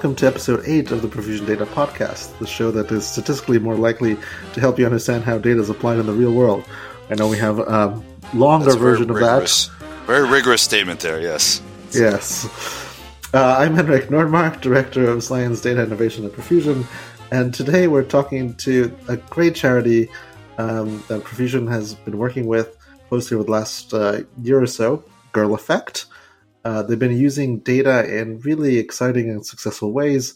welcome to episode 8 of the Profusion Data Podcast, the show that is statistically more likely to help you understand how data is applied in the real world. I know we have a longer version of rigorous, that. Very rigorous statement there, yes. Yes. Uh, I'm Henrik Nordmark, Director of Science, Data Innovation at Profusion, and today we're talking to a great charity um, that Profusion has been working with closely over the last uh, year or so, Girl Effect. Uh, they've been using data in really exciting and successful ways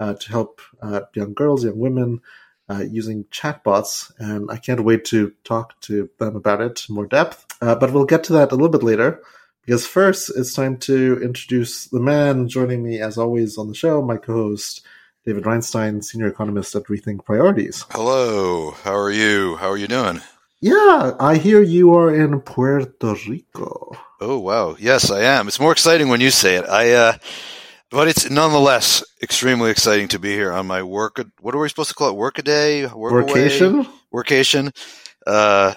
uh, to help uh, young girls, young women, uh, using chatbots. And I can't wait to talk to them about it in more depth. Uh, but we'll get to that a little bit later. Because first, it's time to introduce the man joining me, as always, on the show, my co host, David Reinstein, senior economist at Rethink Priorities. Hello. How are you? How are you doing? Yeah, I hear you are in Puerto Rico. Oh wow, yes, I am. It's more exciting when you say it. I, uh, but it's nonetheless extremely exciting to be here on my work. What are we supposed to call it? Work a day, work workation, workation, uh,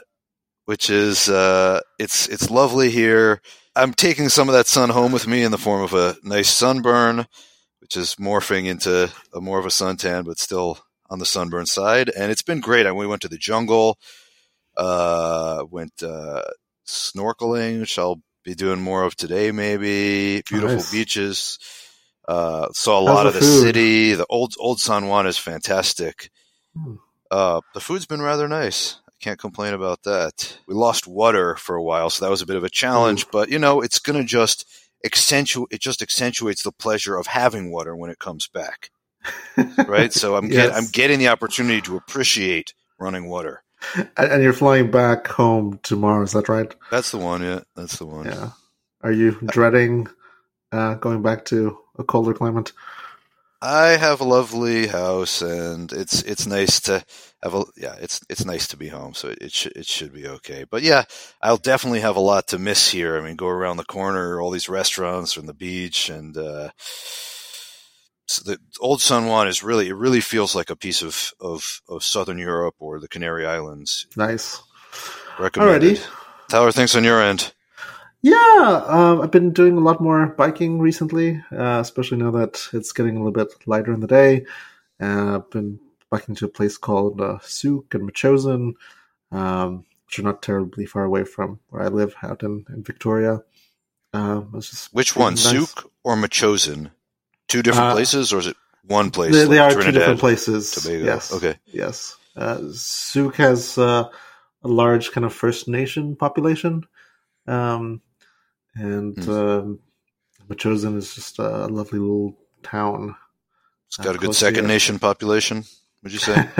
which is uh, it's it's lovely here. I'm taking some of that sun home with me in the form of a nice sunburn, which is morphing into a more of a suntan, but still on the sunburn side. And it's been great. I we went to the jungle, uh, went uh, snorkeling, which I'll be doing more of today, maybe. Beautiful nice. beaches. Uh, saw a How's lot of the food? city. The old old San Juan is fantastic. Hmm. Uh, the food's been rather nice. I can't complain about that. We lost water for a while, so that was a bit of a challenge. Ooh. But you know, it's gonna just accentuate. It just accentuates the pleasure of having water when it comes back. right. So I'm yes. get, I'm getting the opportunity to appreciate running water. And you're flying back home tomorrow, is that right? That's the one, yeah. That's the one. Yeah. Are you dreading uh, going back to a colder climate? I have a lovely house, and it's it's nice to have a yeah. It's it's nice to be home, so it, it should it should be okay. But yeah, I'll definitely have a lot to miss here. I mean, go around the corner, all these restaurants from the beach, and uh, so the old San Juan is really it really feels like a piece of of, of Southern Europe or the Canary Islands. Nice. Recommended. Alrighty. Are things on your end? Yeah, um, I've been doing a lot more biking recently, uh, especially now that it's getting a little bit lighter in the day. Uh, I've been biking to a place called uh, Sooke and Metchosin, um, which are not terribly far away from where I live out in, in Victoria. Um, Which one, nice. Sooke or Metchosin? Two different uh, places, or is it one place? They, like they are Trinidad, two different places. Tobago. Yes. Okay. Yes. Uh, Sooke has uh, a large kind of First Nation population, um, and mm. Metchosin is just a lovely little town. It's got a good Second Nation population. Would you say?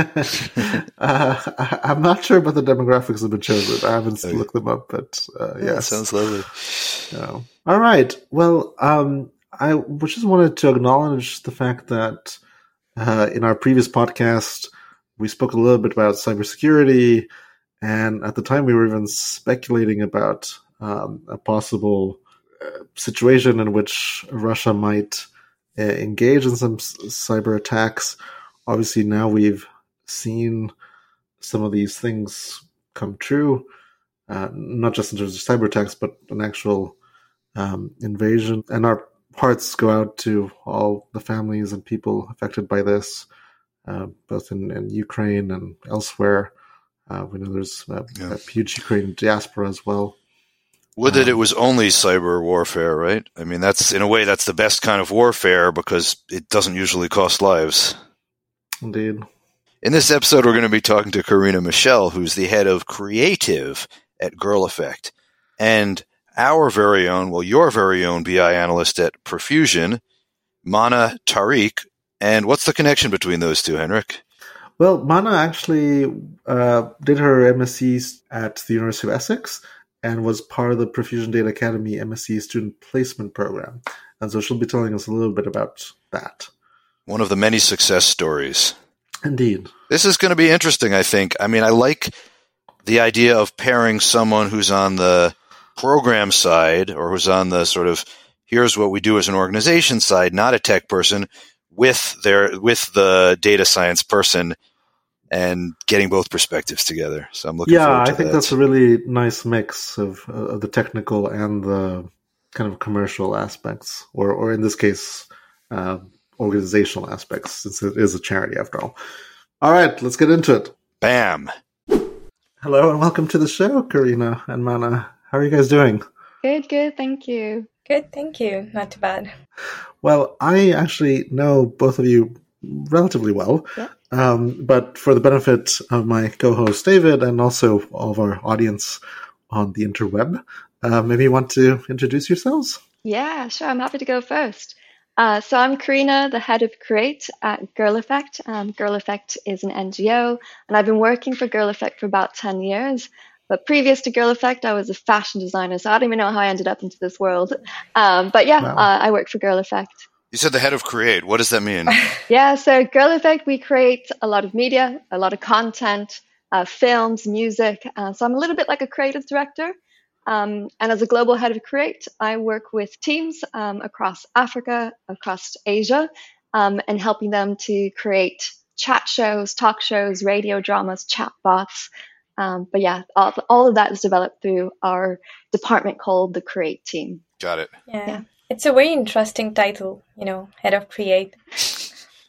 uh, I, am not sure about the demographics of Metchosin. I haven't okay. looked them up, but uh, yeah, yes, sounds lovely. all right. Well, um, I just wanted to acknowledge the fact that uh, in our previous podcast, we spoke a little bit about cybersecurity, and at the time, we were even speculating about um, a possible uh, situation in which Russia might uh, engage in some cyber attacks. Obviously, now we've seen some of these things come true, uh, not just in terms of cyber attacks, but an actual um, invasion. And our hearts go out to all the families and people affected by this, uh, both in, in, Ukraine and elsewhere. Uh, we know there's a, yeah. a, huge Ukrainian diaspora as well. Would that um, it was only cyber warfare, right? I mean, that's in a way that's the best kind of warfare because it doesn't usually cost lives. Indeed. In this episode, we're going to be talking to Karina Michel, who's the head of creative at Girl Effect. And our very own, well, your very own BI analyst at Profusion, Mana Tariq. And what's the connection between those two, Henrik? Well, Mana actually uh, did her MSc at the University of Essex and was part of the Profusion Data Academy MSc student placement program. And so she'll be telling us a little bit about that. One of the many success stories. Indeed. This is going to be interesting, I think. I mean, I like the idea of pairing someone who's on the program side or who's on the sort of here's what we do as an organization side, not a tech person, with their with the data science person and getting both perspectives together. So I'm looking. Yeah, I think that. that's a really nice mix of of the technical and the kind of commercial aspects, or or in this case, uh, organizational aspects, since it is a charity after all. All right, let's get into it. Bam. Hello and welcome to the show, Karina and Mana. How are you guys doing? Good, good, thank you. Good, thank you. Not too bad. Well, I actually know both of you relatively well, Yeah. um, but for the benefit of my co-host David and also all of our audience on the interweb, uh, maybe you want to introduce yourselves? Yeah, sure. I'm happy to go first. Uh, so I'm Karina, the head of Create at Girl Effect. Um, Girl Effect is an NGO, and I've been working for Girl Effect for about 10 years. But previous to Girl Effect, I was a fashion designer, so I don't even know how I ended up into this world. Um, but yeah, Wow. uh, I work for Girl Effect. You said the head of Create. What does that mean? Yeah, so Girl Effect, we create a lot of media, a lot of content, uh, films, music. Uh, so I'm a little bit like a creative director. Um, and as a global head of Create, I work with teams um, across Africa, across Asia, um, and helping them to create chat shows, talk shows, radio dramas, chatbots. Um, but yeah, all, all of that is developed through our department called the Create team. Got it. Yeah. Yeah. It's a very interesting title, you know, head of create.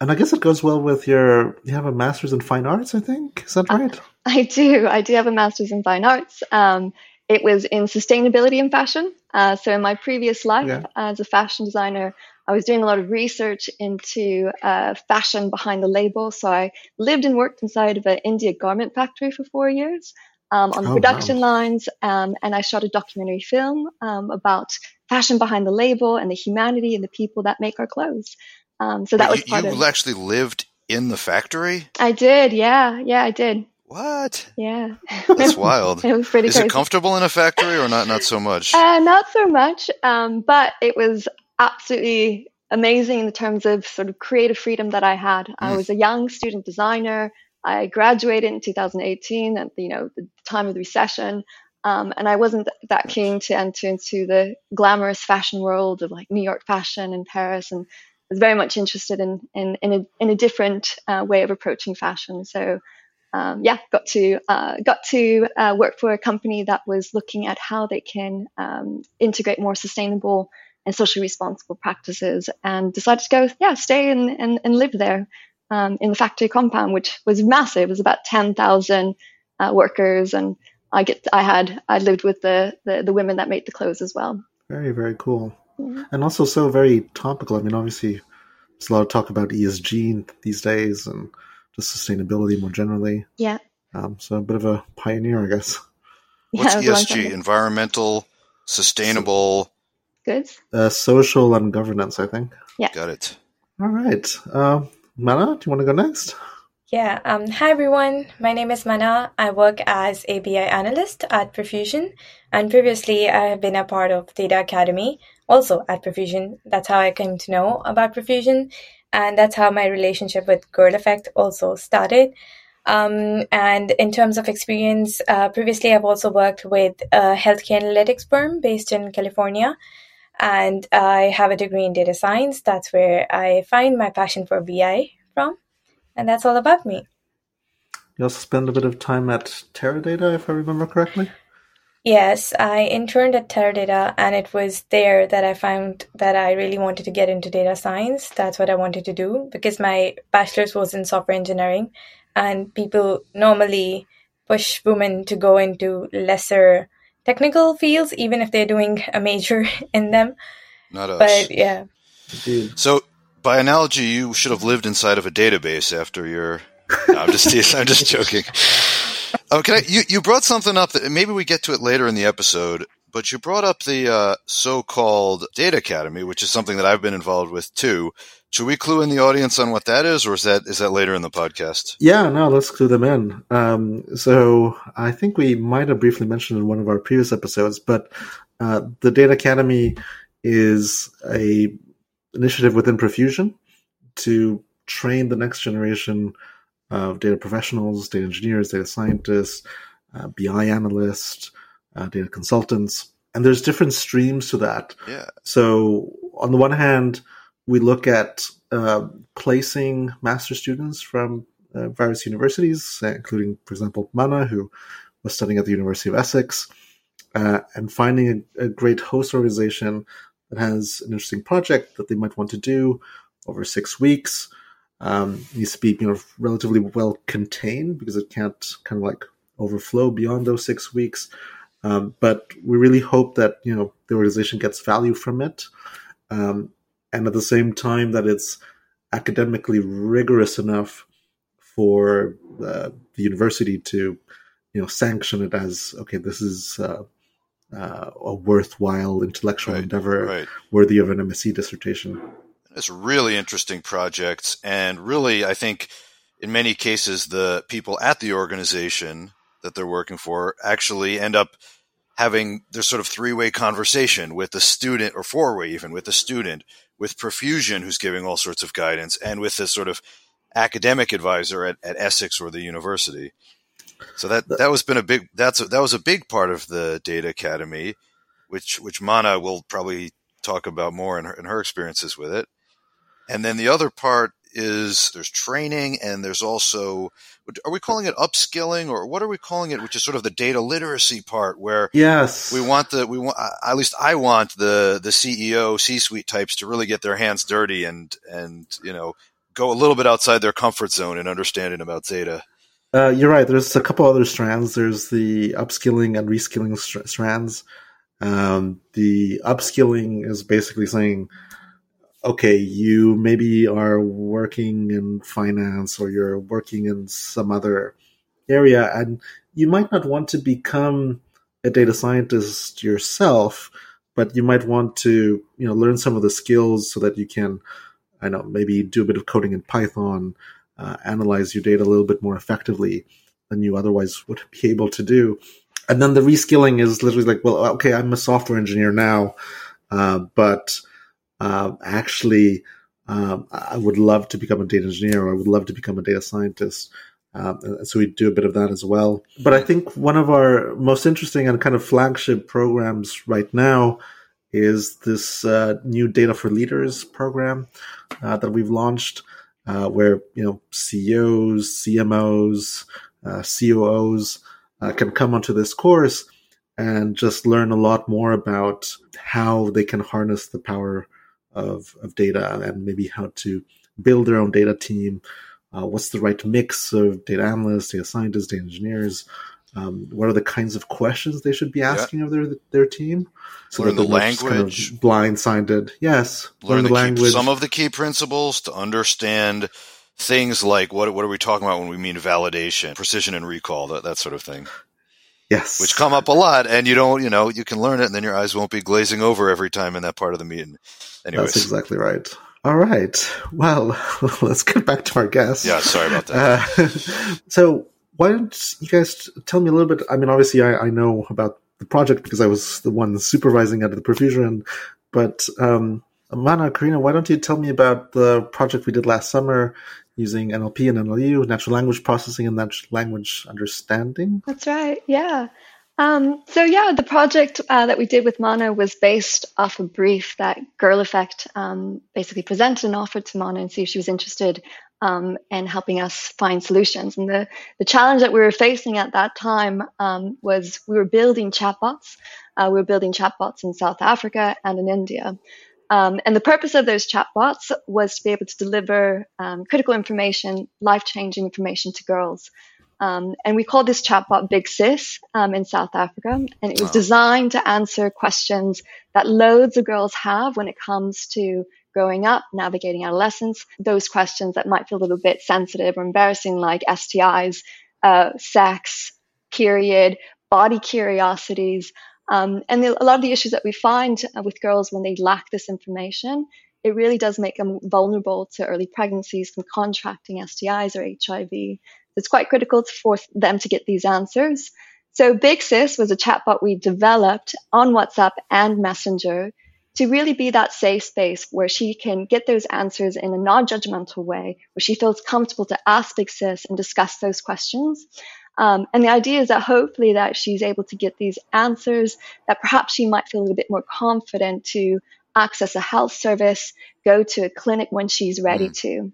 And I guess it goes well with your. You have a master's in fine arts, I think. Is that Uh, right? I do. I do have a master's in fine arts. Um, it was in sustainability and fashion. Uh, so in my previous life Yeah. as a fashion designer, I was doing a lot of research into uh, fashion behind the label. So I lived and worked inside of an India garment factory for four years um, on the Oh, production wow. lines, um, and I shot a documentary film um, about fashion behind the label and the humanity and the people that make our clothes. Um, so that Wait, was you, part you of. actually lived in the factory? I did, yeah, yeah, I did, What? yeah. That's wild. it was pretty Is crazy. it comfortable in a factory or not? Not so much. Uh, not so much, um, but it was absolutely amazing in the terms of sort of creative freedom that I had. I Mm. was a young student designer. I graduated in 2018 at the, you know the time of the recession, um, and I wasn't that keen to enter into the glamorous fashion world of like New York fashion and Paris, and was very much interested in in in a, in a different uh, way of approaching fashion. So um, yeah, got to uh, got to uh, work for a company that was looking at how they can um, integrate more sustainable and socially responsible practices, and decided to go, yeah, stay and and, and live there um, in the factory compound, which was massive. It was about ten thousand uh, workers, and I get I had I lived with the, the the women that made the clothes as well. Very, very cool. Yeah. And also so very topical. I mean, obviously, there's a lot of talk about ESG these days and just sustainability more generally. Yeah. Um, so a bit of a pioneer, I guess. What's yeah, it was a long time ESG? Environmental, sustainable. Goods. Uh, social and governance, I think. Yeah. Got it. All right. Uh, Mana, do you want to go next? Yeah. Um, hi, everyone. My name is Mana. I work as ABI analyst at Profusion. And previously, I have been a part of Data Academy, also at Profusion. That's how I came to know about Profusion. And that's how my relationship with Girl Effect also started. Um, and in terms of experience, uh, previously I've also worked with a healthcare analytics firm based in California. And I have a degree in data science. That's where I find my passion for BI from. And that's all about me. You also spend a bit of time at Teradata, if I remember correctly. Yes, I interned at Teradata, and it was there that I found that I really wanted to get into data science. That's what I wanted to do because my bachelor's was in software engineering, and people normally push women to go into lesser technical fields, even if they're doing a major in them. Not us. But yeah, Indeed. So, by analogy, you should have lived inside of a database after your. No, I'm just teasing. I'm just joking. Um, I? You you brought something up that maybe we get to it later in the episode, but you brought up the uh, so-called Data Academy, which is something that I've been involved with too. Should we clue in the audience on what that is, or is that is that later in the podcast? Yeah, no, let's clue them in. Um, so I think we might have briefly mentioned in one of our previous episodes, but uh, the Data Academy is a initiative within Profusion to train the next generation of data professionals, data engineers, data scientists, uh, BI analysts, uh, data consultants, and there's different streams to that. Yeah. So on the one hand, we look at uh, placing master students from uh, various universities, uh, including, for example, Mana, who was studying at the University of Essex, uh, and finding a, a great host organization that has an interesting project that they might want to do, over six weeks. Um, needs to be you know relatively well contained because it can't kind of like overflow beyond those six weeks. Um, but we really hope that you know the organization gets value from it, um, and at the same time that it's academically rigorous enough for uh, the university to you know sanction it as okay this is uh, uh, a worthwhile intellectual Right, endeavor right. worthy of an MSc dissertation. It's really interesting projects, and really, I think in many cases, the people at the organization that they're working for actually end up having their sort of three way conversation with the student, or four way even, with the student, with Profusion, who's giving all sorts of guidance, and with this sort of academic advisor at, at Essex or the university. So that that was been a big that's a, that was a big part of the Data Academy, which which Mana will probably talk about more in her, in her experiences with it. And then the other part is there's training and there's also are we calling it upskilling or what are we calling it which is sort of the data literacy part where Yes, we want the we want at least I want the the CEO C-suite types to really get their hands dirty and and you know go a little bit outside their comfort zone in understanding about data. Uh, you're right. There's a couple other strands. There's the upskilling and reskilling str- strands. Um, the upskilling is basically saying, okay, you maybe are working in finance or you're working in some other area, and you might not want to become a data scientist yourself, but you might want to, you know, learn some of the skills so that you can, I know, maybe do a bit of coding in Python, uh, analyze your data a little bit more effectively than you otherwise would be able to do. And then the reskilling is literally like, well, okay, I'm a software engineer now, uh, but uh, actually, um, I would love to become a data engineer or I would love to become a data scientist. Um, so we do a bit of that as well. But I think one of our most interesting and kind of flagship programs right now is this uh, new Data for Leaders program uh, that we've launched, uh, where you know CEOs, CMOs, uh, COOs uh, can come onto this course and just learn a lot more about how they can harness the power of, of data and maybe how to build their own data team. Uh, what's the right mix of data analysts, data scientists, data engineers? Um, what are the kinds of questions they should be asking of their their team? So Learn the they're not kind of language. blindsided. Yes, learn, the, the language. Key, some of the key principles to understand things like what what are we talking about when we mean validation, precision and recall, that that sort of thing, yes, which come up a lot, and you don't you know you can learn it, and then your eyes won't be glazing over every time in that part of the meeting. Anyways, That's exactly right. All right. Well, let's get back to our guest. yeah, sorry about that. Uh, so, why don't you guys tell me a little bit? I mean, obviously, I, I know about the project because I was the one supervising at the Profusion, but um, Mana, Karina, why don't you tell me about the project we did last summer using NLP and NLU, natural language processing and natural language understanding? That's right. Yeah. Um, so yeah, the project uh, that we did with Mana was based off a brief that Girl Effect um, basically presented and offered to Mana and see if she was interested um, in helping us find solutions. And the the challenge that we were facing at that time um, was we were building chatbots. Uh, we were building chatbots in South Africa and in India. Um, and the purpose of those chatbots was to be able to deliver um, critical information, life changing information to girls. Um, and we called this chatbot Big Sis um, in South Africa. And it was designed to answer questions that loads of girls have when it comes to growing up, navigating adolescence, those questions that might feel a little bit sensitive or embarrassing, like STIs, uh, sex, period, body curiosities. Um, and the, a lot of the issues that we find uh, with girls when they lack this information, it really does make them vulnerable to early pregnancies from contracting STIs or HIV. It's quite critical for them to get these answers. So Big Sis was a chatbot we developed on WhatsApp and Messenger to really be that safe space where she can get those answers in a non-judgmental way, where she feels comfortable to ask Big Sis and discuss those questions. Um, and the idea is that hopefully that she's able to get these answers, that perhaps she might feel a little bit more confident to access a health service, go to a clinic when she's ready to.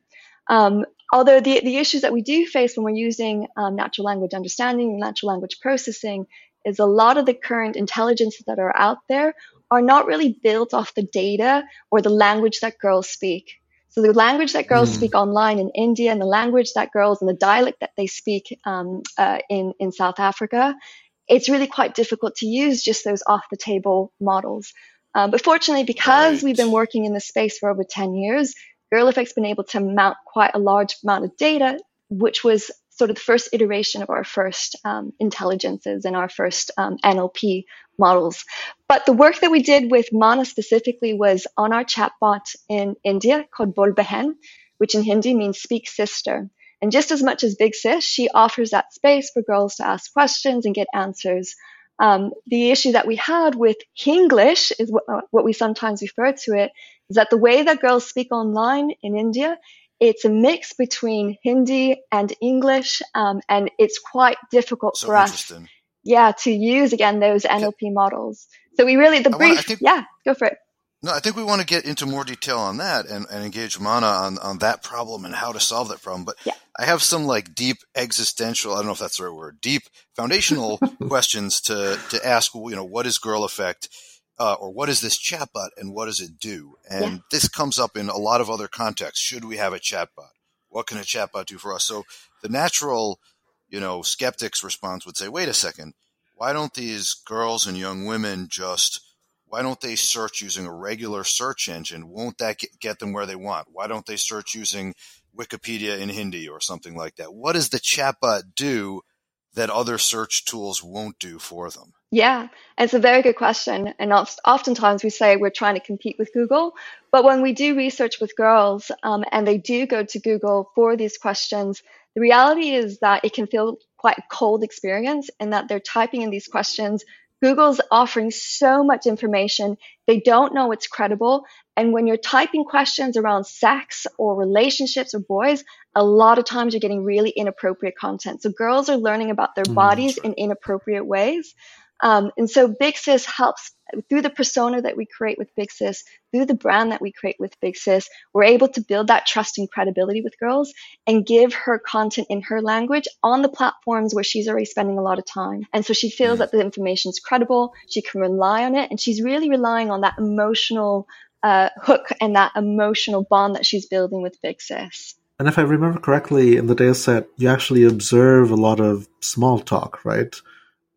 Um, although the, the issues that we do face when we're using um, natural language understanding and natural language processing is a lot of the current intelligences that are out there are not really built off the data or the language that girls speak. So the language that girls mm. speak online in India and the language that girls and the dialect that they speak um, uh, in in South Africa, it's really quite difficult to use just those off the table models. Um, but fortunately, because right. we've been working in this space for over 10 years, Girl Effect's been able to mount quite a large amount of data, which was sort of the first iteration of our first um, intelligences and our first um, NLP models. But the work that we did with Mana specifically was on our chatbot in India called Bol Behen, which in Hindi means speak sister. And just as much as Big Sis, she offers that space for girls to ask questions and get answers. Um, the issue that we had with Hinglish is what, uh, what we sometimes refer to it is that the way that girls speak online in India, it's a mix between Hindi and English, um, and it's quite difficult so for us, yeah, to use again those NLP models. So we really the brief, wanna, think, yeah, go for it. No, I think we want to get into more detail on that and, and engage Mana on, on that problem and how to solve that problem. But yeah. I have some like deep existential, I don't know if that's the right word, deep foundational questions to, to ask, you know, what is girl effect? Uh, or what is this chatbot and what does it do? And yeah. this comes up in a lot of other contexts. Should we have a chatbot? What can a chatbot do for us? So the natural, you know, skeptics response would say, wait a second, why don't these girls and young women just why don't they search using a regular search engine? Won't that get them where they want? Why don't they search using Wikipedia in Hindi or something like that? What does the chatbot do that other search tools won't do for them? Yeah, it's a very good question. And oftentimes we say we're trying to compete with Google. But when we do research with girls um, and they do go to Google for these questions, the reality is that it can feel quite a cold experience and that they're typing in these questions Google's offering so much information, they don't know it's credible. And when you're typing questions around sex or relationships or boys, a lot of times you're getting really inappropriate content. So girls are learning about their mm, bodies in inappropriate ways. Um, and so Big Sis helps through the persona that we create with Big Sis, through the brand that we create with Big Sis, we're able to build that trust and credibility with girls and give her content in her language on the platforms where she's already spending a lot of time. And so she feels that the information is credible, she can rely on it, and she's really relying on that emotional uh, hook and that emotional bond that she's building with Big Sis. And if I remember correctly, in the data set, you actually observe a lot of small talk, right?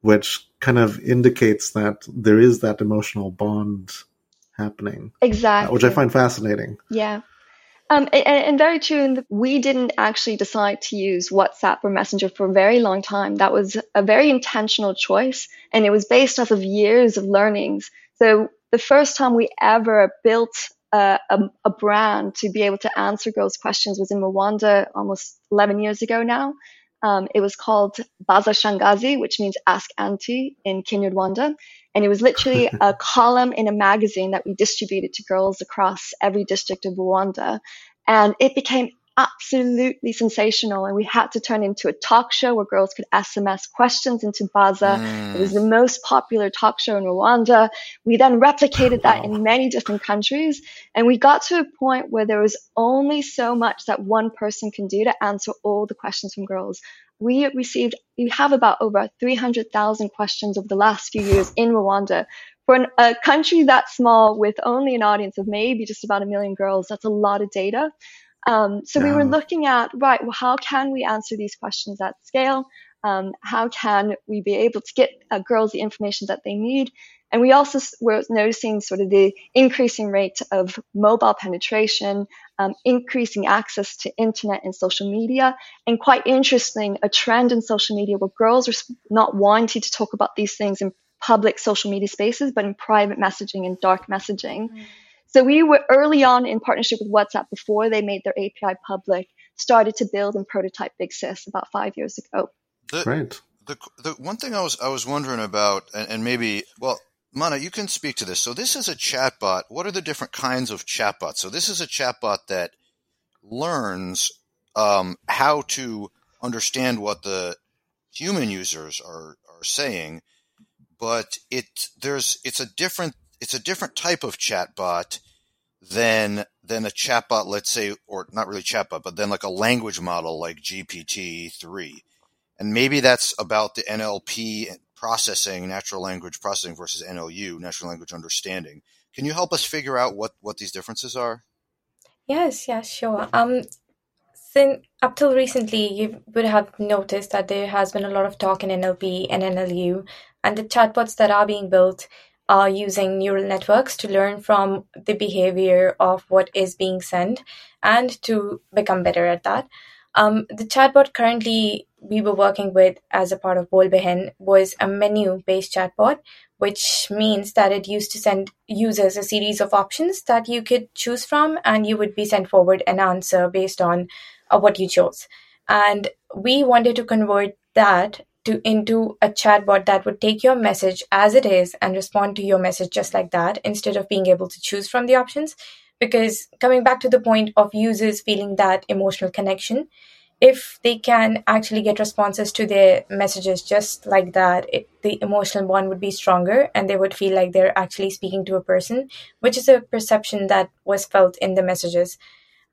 which kind of indicates that there is that emotional bond happening. Exactly. Uh, which I find fascinating. Yeah. Um, and, and, very true. We didn't actually decide to use WhatsApp or Messenger for a very long time. That was a very intentional choice, and it was based off of years of learnings. So the first time we ever built a, a, a brand to be able to answer girls' questions was in Rwanda almost 11 years ago now. Um, it was called Baza Shangazi, which means Ask Auntie in Kinyarwanda. And it was literally a column in a magazine that we distributed to girls across every district of Rwanda. And it became absolutely sensational. And we had to turn into a talk show where girls could SMS questions into Baza. Mm. It was the most popular talk show in Rwanda. We then replicated that in many different countries. And we got to a point where there was only so much that one person can do to answer all the questions from girls. We received, we have about over 300,000 questions over the last few years in Rwanda for an, a country that small with only an audience of maybe just about a million girls, that's a lot of data. Um, so yeah. we were looking at, right, well, how can we answer these questions at scale? Um, how can we be able to get uh, girls the information that they need? And we also were noticing sort of the increasing rate of mobile penetration, um, increasing access to internet and social media, and quite interesting, a trend in social media where girls are not wanting to talk about these things in public social media spaces, but in private messaging and dark messaging. Mm. So we were early on in partnership with WhatsApp before they made their API public, started to build and prototype Big Sis about five years ago. The, Great. The, the one thing I was I was wondering about, and, and maybe well, Mana, you can speak to this. So this is a chatbot. What are the different kinds of chatbots? So this is a chatbot that learns um, how to understand what the human users are are saying, but it there's it's a different it's a different type of chatbot than than a chatbot, let's say, or not really chatbot, but then like a language model like GPT three, and maybe that's about the NLP processing, natural language processing versus NLU, natural language understanding. Can you help us figure out what what these differences are? Yes, yes, sure. Um, since up till recently, you would have noticed that there has been a lot of talk in NLP and NLU, and the chatbots that are being built are using neural networks to learn from the behavior of what is being sent and to become better at that. Um, the chatbot currently we were working with as a part of Bol Behen was a menu based chatbot, which means that it used to send users a series of options that you could choose from, and you would be sent forward an answer based on uh, what you chose. And we wanted to convert that into a chatbot that would take your message as it is and respond to your message just like that instead of being able to choose from the options. Because coming back to the point of users feeling that emotional connection if they can actually get responses to their messages just like that it, the emotional bond would be stronger and they would feel like they're actually speaking to a person which is a perception that was felt in the messages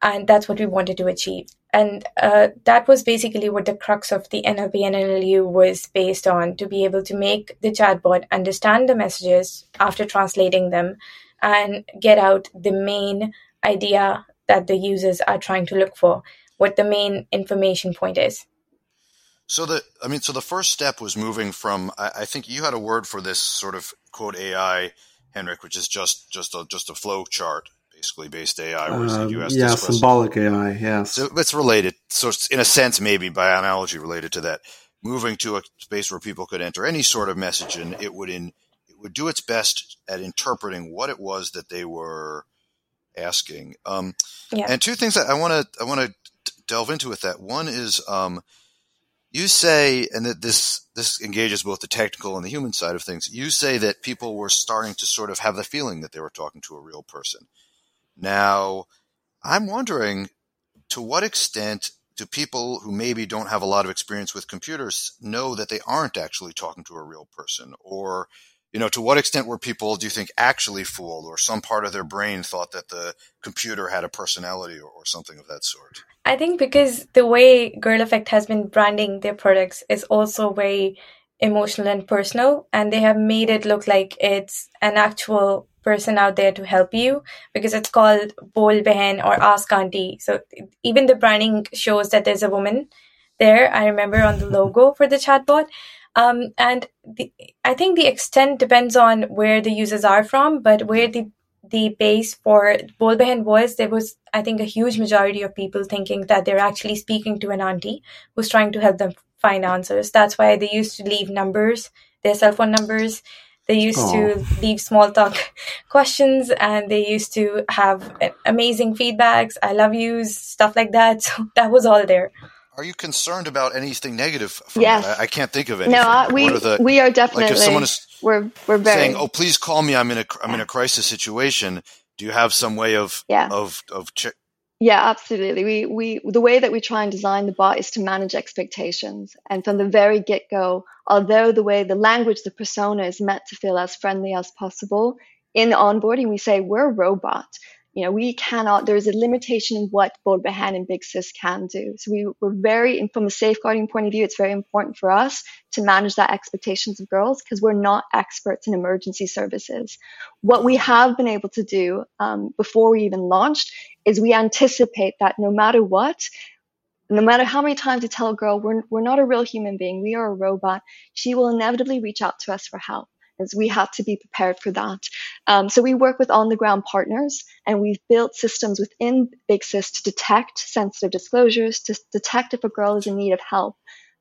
and that's what we wanted to achieve and uh, that was basically what the crux of the NLP and NLU was based on to be able to make the chatbot understand the messages after translating them and get out the main idea that the users are trying to look for, what the main information point is. So the, I mean, so the first step was moving from. I, I think you had a word for this sort of quote AI, Henrik, which is just just a just a flow chart, basically based AI. Um, yeah, symbolic AI. Yes. So it's related. So it's in a sense, maybe by analogy, related to that. Moving to a space where people could enter any sort of message, and it would in would do its best at interpreting what it was that they were asking. Um, yeah. And two things that I want to I want to delve into with that. One is um, you say, and that this this engages both the technical and the human side of things. You say that people were starting to sort of have the feeling that they were talking to a real person. Now, I'm wondering to what extent do people who maybe don't have a lot of experience with computers know that they aren't actually talking to a real person or you know, to what extent were people, do you think, actually fooled, or some part of their brain thought that the computer had a personality or, or something of that sort? I think because the way Girl Effect has been branding their products is also very emotional and personal, and they have made it look like it's an actual person out there to help you because it's called Bol Behen or Ask Auntie. So even the branding shows that there's a woman there. I remember on the logo for the chatbot. Um, and the, I think the extent depends on where the users are from, but where the the base for Bol Behen was, there was, I think, a huge majority of people thinking that they're actually speaking to an auntie who's trying to help them find answers. That's why they used to leave numbers, their cell phone numbers. They used Aww. to leave small talk questions and they used to have amazing feedbacks, I love yous, stuff like that. So that was all there. Are you concerned about anything negative? From yes. That? I, I can't think of anything. No, I, we are the, we are definitely. Like if someone is we're we're very saying, "Oh, please call me. I'm in a I'm in a crisis situation." Do you have some way of yeah. of of ch- yeah, absolutely. We we the way that we try and design the bot is to manage expectations, and from the very get go, although the way the language, the persona is meant to feel as friendly as possible, in onboarding we say we're a robot you know, we cannot, there's a limitation in what Bol Behen and Big Sis can do. So we, we're very, from a safeguarding point of view, it's very important for us to manage that expectations of girls because we're not experts in emergency services. What we have been able to do um, before we even launched is we anticipate that no matter what, no matter how many times you tell a girl we're, we're not a real human being, we are a robot, she will inevitably reach out to us for help is we have to be prepared for that. Um, so we work with on the ground partners and we've built systems within Big Sis to detect sensitive disclosures, to detect if a girl is in need of help.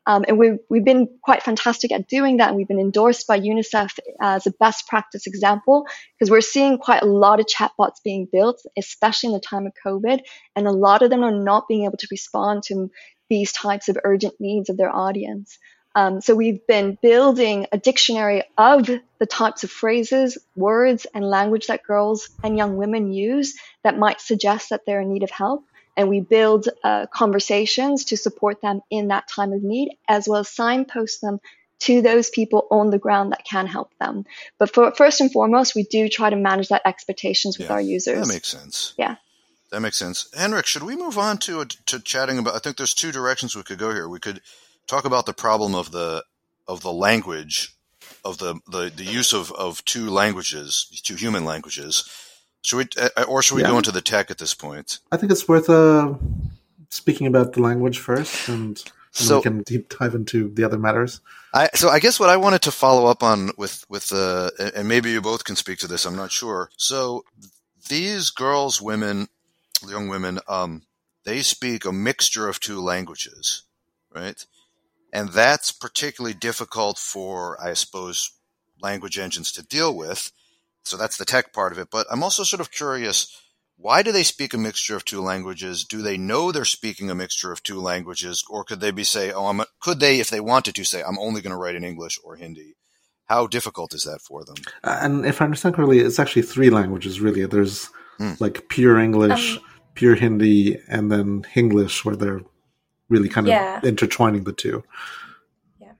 Um, and we've, we've been quite fantastic at doing that. And we've been endorsed by UNICEF as a best practice example because we're seeing quite a lot of chatbots being built, especially in the time of COVID. And a lot of them are not being able to respond to these types of urgent needs of their audience. Um, so we've been building a dictionary of the types of phrases, words, and language that girls and young women use that might suggest that they're in need of help. And we build uh, conversations to support them in that time of need, as well as signpost them to those people on the ground that can help them. But for, first and foremost, we do try to manage that expectations with yeah, our users. That makes sense. Yeah. That makes sense. Henrik, should we move on to to chatting about? I think there's two directions we could go here. We could talk about the problem of the of the language of the the, the use of, of two languages, two human languages, Should we, uh, or should we Yeah. go into the tech at this point? I think it's worth uh, speaking about the language first, and, and So- we can deep dive into the other matters. I, so I guess what I wanted to follow up on with with uh, and and maybe you both can speak to this. I'm not sure. So these girls, women, young women, um, they speak a mixture of two languages, right? And that's particularly difficult for, I suppose, language engines to deal with. So that's the tech part of it. But I'm also sort of curious. Why do they speak a mixture of two languages? Do they know they're speaking a mixture of two languages, or could they be say, "Oh, I'm"? A, could they, if they wanted to, say, "I'm only going to write in English or Hindi"? How difficult is that for them? Uh, And if I understand correctly, it's actually three languages, really. There's Hmm. like pure English, Um, pure Hindi, and then Hinglish, where they're really kind of Yeah. intertwining the two. Yeah,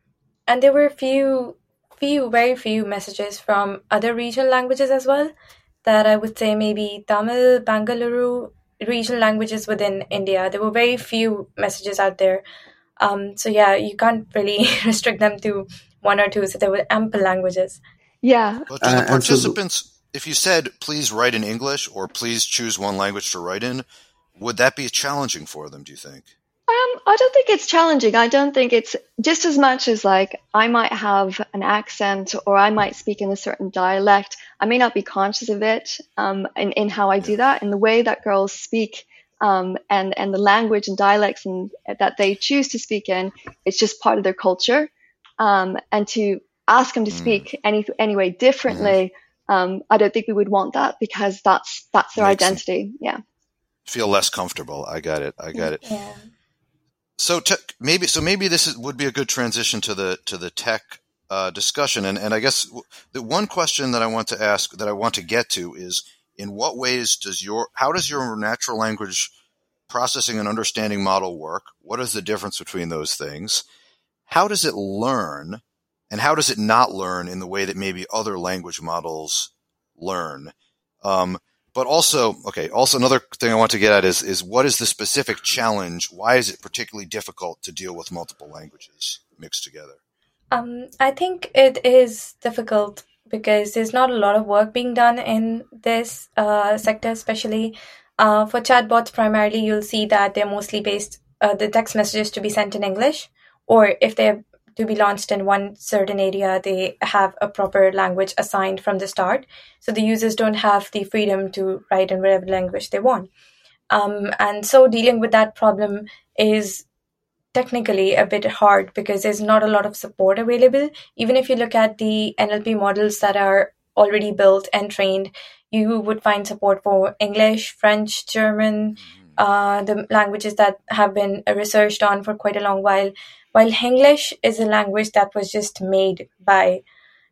and there were few few very few messages from other regional languages as well that i would say maybe tamil bangalore regional languages within india there were very few messages out there um, so yeah you can't really restrict them to one or two so there were ample languages Yeah. But do Uh, the and so participants, if you said, "Please write in English" or "Please choose one language to write in," would that be challenging for them? Do you think? Um, I don't think it's challenging. I don't think it's just as much as like I might have an accent or I might speak in a certain dialect. I may not be conscious of it um, in, in how I do that, in the way that girls speak um, and, and the language and dialects and, that they choose to speak in. It's just part of their culture. Um, and to ask them to Mm. speak any, anyway differently, um, I don't think we would want that because that's that's their Makes sense. identity. Yeah. Feel less comfortable. I got it. I got it. yeah So maybe so maybe this is, would be a good transition to the to the tech uh, discussion, and and I guess the one question that I want to ask that I want to get to is in what ways does your how does your natural language processing and understanding model work? What is the difference between those things? How does it learn, and how does it not learn in the way that maybe other language models learn? Um, but also, okay, also another thing I want to get at is is what is the specific challenge? Why is it particularly difficult to deal with multiple languages mixed together? Um, I think it is difficult because there's not a lot of work being done in this uh, sector, especially uh, for chatbots. Primarily, you'll see that they're mostly based uh, the text messages to be sent in English, or if they're to be launched in one certain area, they have a proper language assigned from the start. So the users don't have the freedom to write in whatever language they want. Um, and so dealing with that problem is technically a bit hard because there's not a lot of support available. Even if you look at the NLP models that are already built and trained, you would find support for English, French, German, uh, the languages that have been researched on for quite a long while. While Hinglish is a language that was just made by,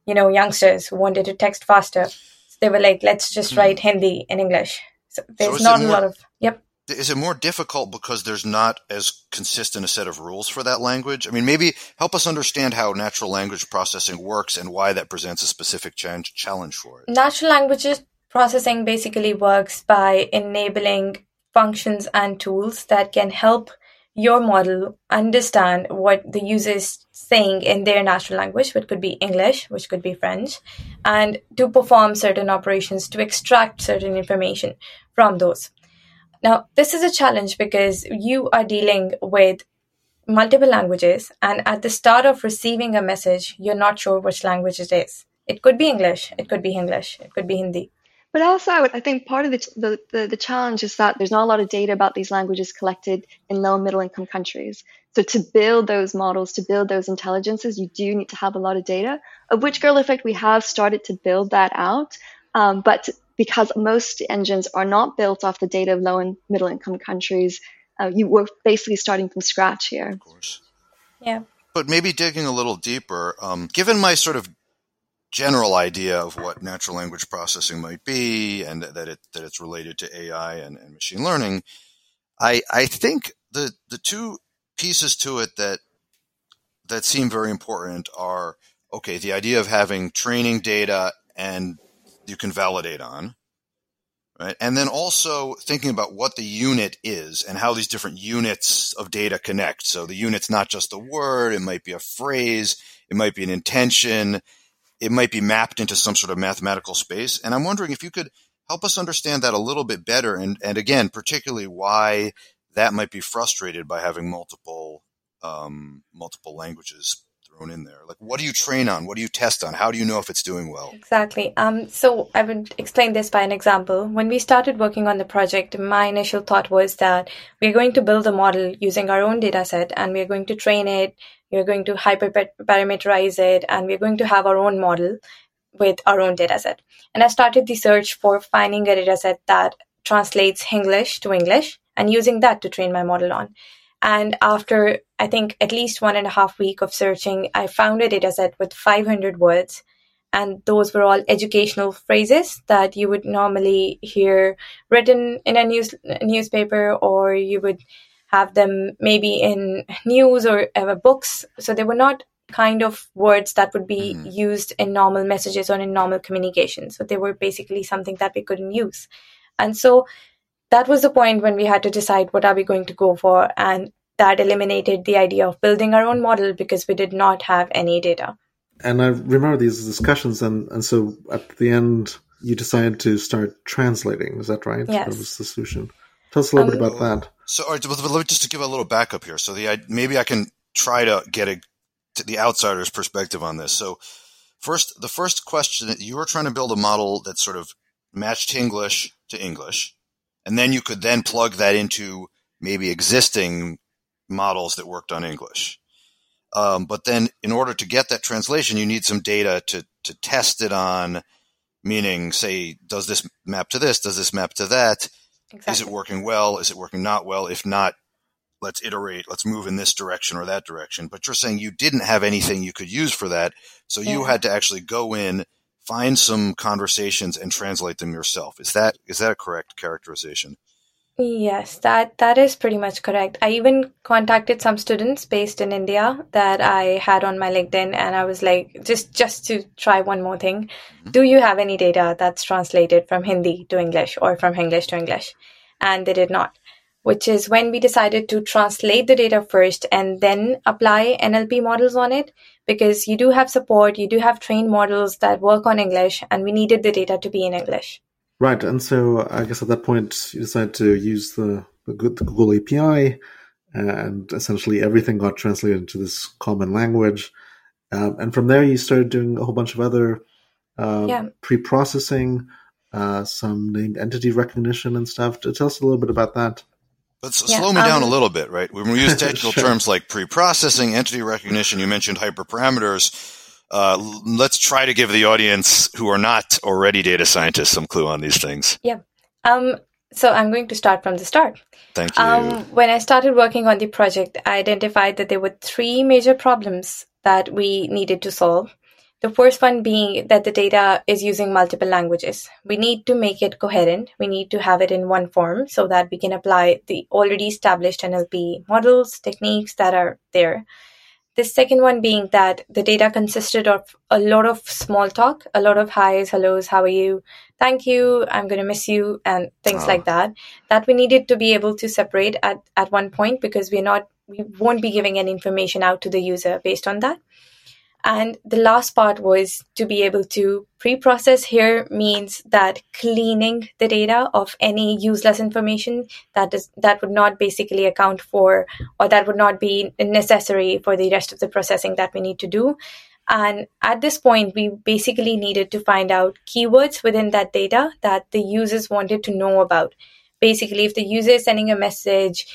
you know, youngsters who wanted to text faster. So they were like, let's just Hmm. write Hindi in English. So there's it not a lot of, yep. Is it more difficult because there's not as consistent a set of rules for that language? I mean, maybe help us understand how natural language processing works and why that presents a specific challenge for it. Natural languages processing basically works by enabling functions and tools that can help your model understand what the user is saying in their natural language, which could be English, which could be French, and to perform certain operations to extract certain information from those. Now, this is a challenge because you are dealing with multiple languages, and at the start of receiving a message, you're not sure which language it is. It could be English, it could be English, it could be Hindi. But also, I think part of the, the, the, the challenge is that there's not a lot of data about these languages collected in low and middle income countries. So to build those models, to build those intelligences, you do need to have a lot of data, of which Girl Effect we have started to build that out. Um, but because most engines are not built off the data of low and middle income countries, uh, you were basically starting from scratch here. Of course. Yeah. But maybe digging a little deeper, um, given my sort of general idea of what natural language processing might be and that it that it's related to AI and, and machine learning, I I think the the two pieces to it that that seem very important are okay, the idea of having training data and you can validate on. Right. And then also thinking about what the unit is and how these different units of data connect. So the unit's not just a word, it might be a phrase, it might be an intention, it might be mapped into some sort of mathematical space. And I'm wondering if you could help us understand that a little bit better, and and again, particularly why that might be frustrated by having multiple um, multiple languages thrown in there? Like, what do you train on? What do you test on? How do you know if it's doing well? Exactly. Um, so I would explain this by an example. When we started working on the project, my initial thought was that we're going to build a model using our own data set and we're going to train it, we're going to hyperparameterize it, and we're going to have our own model with our own data set. And I started the search for finding a data set that translates Hinglish to English and using that to train my model on. And after, I think, at least one and a half week of searching, I found a dataset with 500 words. And those were all educational phrases that you would normally hear written in a news newspaper, or you would have them maybe in news or uh, books. So they were not kind of words that would be mm. used in normal messages or in normal communication. So they were basically something that we couldn't use. And so that was the point when we had to decide what are we going to go for and that eliminated the idea of building our own model because we did not have any data. And i remember these discussions and, and so at the end you decided to start translating. Is that right? Yes. that was the solution. Tell us a little um, bit about that. So right, just to give a little backup here. So the maybe i can try to get a, to the outsider's perspective on this. So first the first question you were trying to build a model that sort of matched Hinglish to english and then you could then plug that into maybe existing models that worked on English. Um, but then, in order to get that translation, you need some data to to test it on. Meaning, say, does this map to this? Does this map to that? Exactly. Is it working well? Is it working not well? If not, let's iterate. Let's move in this direction or that direction. But you're saying you didn't have anything you could use for that, so yeah. you had to actually go in find some conversations and translate them yourself. Is that is that a correct characterization? Yes, that that is pretty much correct. I even contacted some students based in India that I had on my LinkedIn and I was like just just to try one more thing. Mm-hmm. Do you have any data that's translated from Hindi to English or from Hinglish to English? And they did not which is when we decided to translate the data first and then apply NLP models on it because you do have support, you do have trained models that work on English, and we needed the data to be in English. Right, and so I guess at that point you decided to use the, the Google API, and essentially everything got translated into this common language. Um, and from there, you started doing a whole bunch of other um, yeah. pre-processing, uh, some named entity recognition and stuff. Tell us a little bit about that. Let's yeah, slow me um, down a little bit, right? When we use technical sure. terms like pre-processing, entity recognition, you mentioned hyperparameters. Uh, let's try to give the audience who are not already data scientists some clue on these things. Yeah. Um, so I'm going to start from the start. Thank you. Um, when I started working on the project, I identified that there were three major problems that we needed to solve. The first one being that the data is using multiple languages. We need to make it coherent. We need to have it in one form so that we can apply the already established NLP models, techniques that are there. The second one being that the data consisted of a lot of small talk, a lot of highs, hellos, how are you, thank you, I'm going to miss you, and things oh. like ah. that. That we needed to be able to separate at, at one point because we're not, we won't be giving any information out to the user based on that. And the last part was to be able to pre-process here means that cleaning the data of any useless information that is that would not basically account for or that would not be necessary for the rest of the processing that we need to do. And at this point, we basically needed to find out keywords within that data that the users wanted to know about. Basically, if the user is sending a message,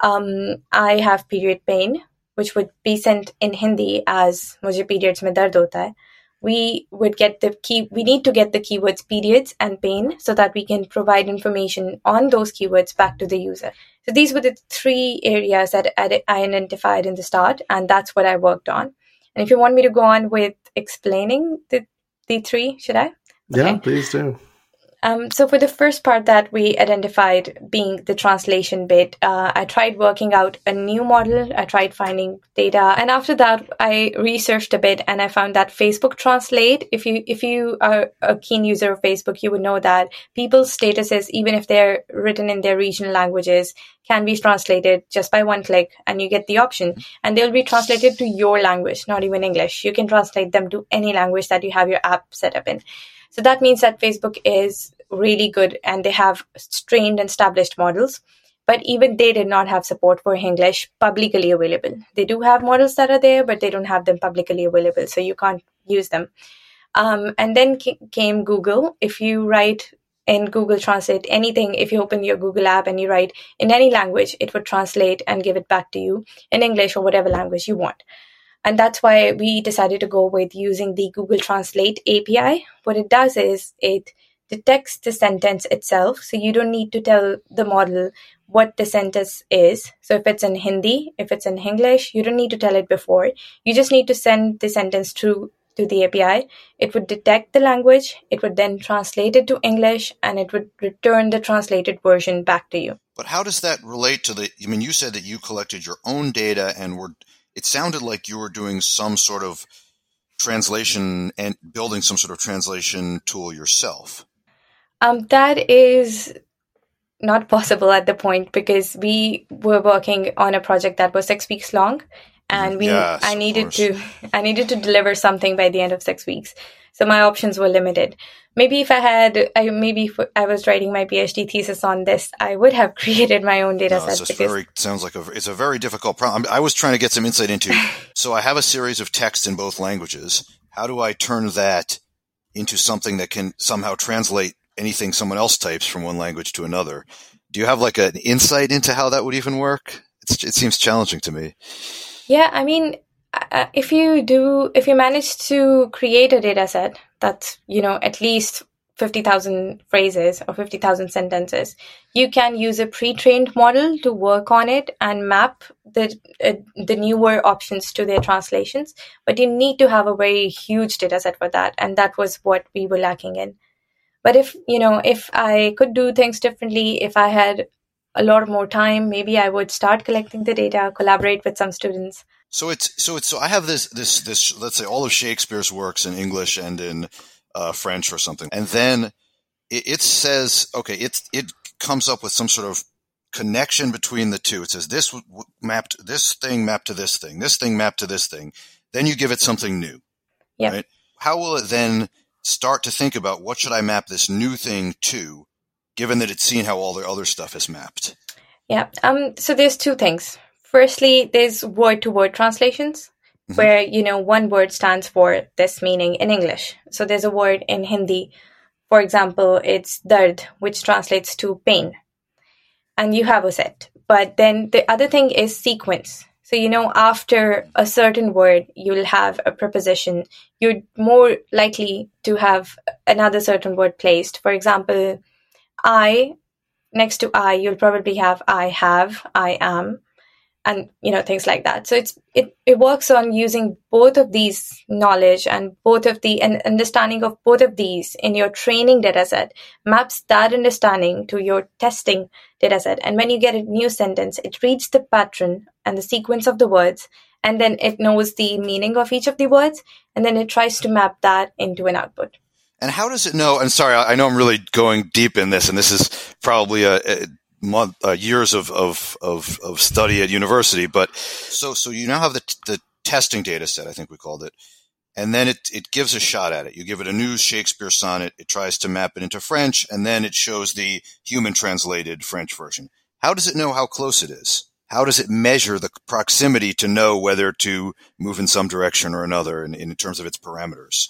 um, I have period pain, which would be sent in Hindi as Mujhe periods mein dard hota hai, we would get the key we need to get the keywords periods and pain so that we can provide information on those keywords back to the user. So these were the three areas that i identified in the start and that's what i worked on. And if you want me to go on with explaining the, the three should i? Okay. yeah please do um, so for the first part that we identified being the translation bit, uh, I tried working out a new model. I tried finding data, and after that, I researched a bit, and I found that Facebook Translate. If you if you are a keen user of Facebook, you would know that people's statuses, even if they're written in their regional languages, can be translated just by one click, and you get the option, and they'll be translated to your language, not even English. You can translate them to any language that you have your app set up in. So that means that Facebook is really good and they have trained and established models but even they did not have support for Hinglish publicly available. They do have models that are there, but they don't have them publicly available, so you can't use them. Um, and then came Google. If you write in Google Translate anything, if you open your Google app and you write in any language, it would translate and give it back to you in English or whatever language you want. And that's why we decided to go with using the Google Translate API. What it does is it detects the sentence itself. So you don't need to tell the model what the sentence is. So if it's in Hindi, if it's in English, you don't need to tell it before. You just need to send the sentence through to the API. It would detect the language, it would then translate it to English, and it would return the translated version back to you. But how does that relate to the? I mean, you said that you collected your own data and were. It sounded like you were doing some sort of translation and building some sort of translation tool yourself. Um, that is not possible at the point because we were working on a project that was six weeks long and we yes, i needed to i needed to deliver something by the end of six weeks so my options were limited maybe if i had I, maybe if i was writing my phd thesis on this i would have created my own data no, set because very, sounds like a, it's a very difficult problem i was trying to get some insight into so i have a series of texts in both languages how do i turn that into something that can somehow translate anything someone else types from one language to another. Do you have like an insight into how that would even work? It's, it seems challenging to me. Yeah, I mean, uh, if you do, if you manage to create a data set that's, you know, at least 50,000 phrases or 50,000 sentences, you can use a pre-trained model to work on it and map the uh, the newer options to their translations. But you need to have a very huge data set for that, and that was what we were lacking in. But if, you know, if I could do things differently, if I had a lot more time, maybe I would start collecting the data, collaborate with some students. So it's so it's so I have this this this let's say all of Shakespeare's works in English and in uh, French or something, and then it, it says okay, it it comes up with some sort of connection between the two. It says this mapped this thing mapped to this thing, this thing mapped to this thing. Then you give it something new. Yeah. Right? How will it then start to think about what should I map this new thing to, given that it's seen how all the other stuff is mapped? Yeah. Um. So there's two things. Firstly, there's word-to-word translations, mm-hmm. where you know one word stands for this meaning in English. So there's a word in Hindi, for example, it's dard, which translates to pain, and you have a set. But then the other thing is sequence. So, you know, after a certain word, you'll have a preposition. You're more likely to have another certain word placed. For example, I, next to I, you'll probably have I have, I am and you know things like that so it's it, it works on using both of these knowledge and both of the and understanding of both of these in your training data set maps that understanding to your testing data set and when you get a new sentence it reads the pattern and the sequence of the words and then it knows the meaning of each of the words and then it tries to map that into an output and how does it know? I'm sorry, I know I'm really going deep in this, and this is probably a, a month, uh, years of, of, of, of, study at university. But so, so you now have the, the testing data set, I think we called it. And then it, it gives a shot at it. You give it a new Shakespeare sonnet. It tries to map it into French and then it shows the human translated French version. How does it know how close it is? How does it measure the proximity to know whether to move in some direction or another in, in terms of its parameters?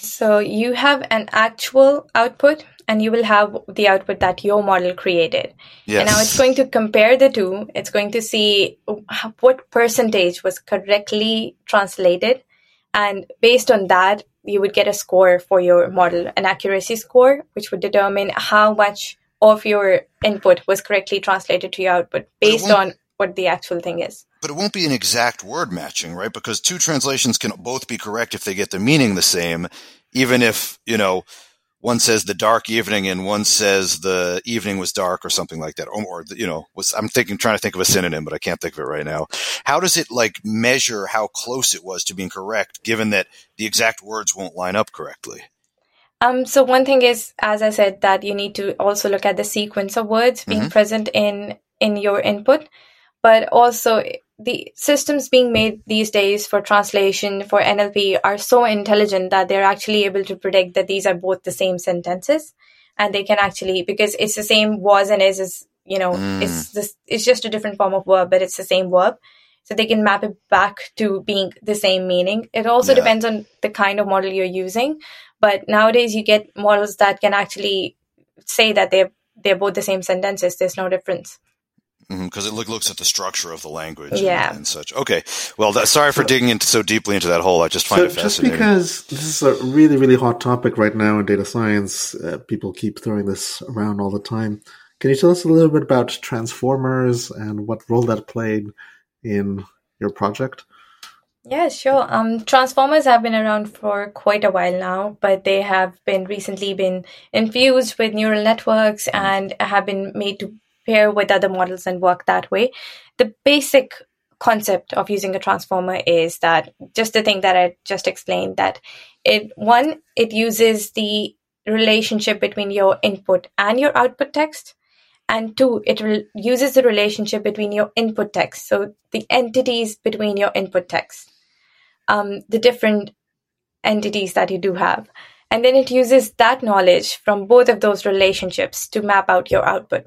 So you have an actual output and you will have the output that your model created. Yes. And now it's going to compare the two. It's going to see what percentage was correctly translated. And based on that, you would get a score for your model, an accuracy score, which would determine how much of your input was correctly translated to your output based on what the actual thing is. But it won't be an exact word matching, right? Because two translations can both be correct if they get the meaning the same, even if, you know, one says the dark evening and one says the evening was dark or something like that or, or, you know was i'm thinking trying to think of a synonym but i can't think of it right now how does it like measure how close it was to being correct given that the exact words won't line up correctly um, so one thing is as i said that you need to also look at the sequence of words being mm-hmm. present in in your input but also the systems being made these days for translation for NLP are so intelligent that they're actually able to predict that these are both the same sentences. and they can actually because it's the same was and is is you know mm. it's this it's just a different form of verb but it's the same verb so they can map it back to being the same meaning it also yeah. depends on the kind of model you're using but nowadays you get models that can actually say that they're they're both the same sentences there's no difference because mm-hmm, it look, looks at the structure of the language yeah. and, and such. Okay, well, that, sorry for digging into so deeply into that hole. I just find so it fascinating. Just because this is a really, really hot topic right now in data science, uh, people keep throwing this around all the time. Can you tell us a little bit about transformers and what role that played in your project? Yeah, sure. Um, transformers have been around for quite a while now, but they have been recently been infused with neural networks and have been made to pair with other models and work that way. The basic concept of using a transformer is that just the thing that I just explained that it one it uses the relationship between your input and your output text and two it re- uses the relationship between your input text so the entities between your input text um, the different entities that you do have and then it uses that knowledge from both of those relationships to map out your output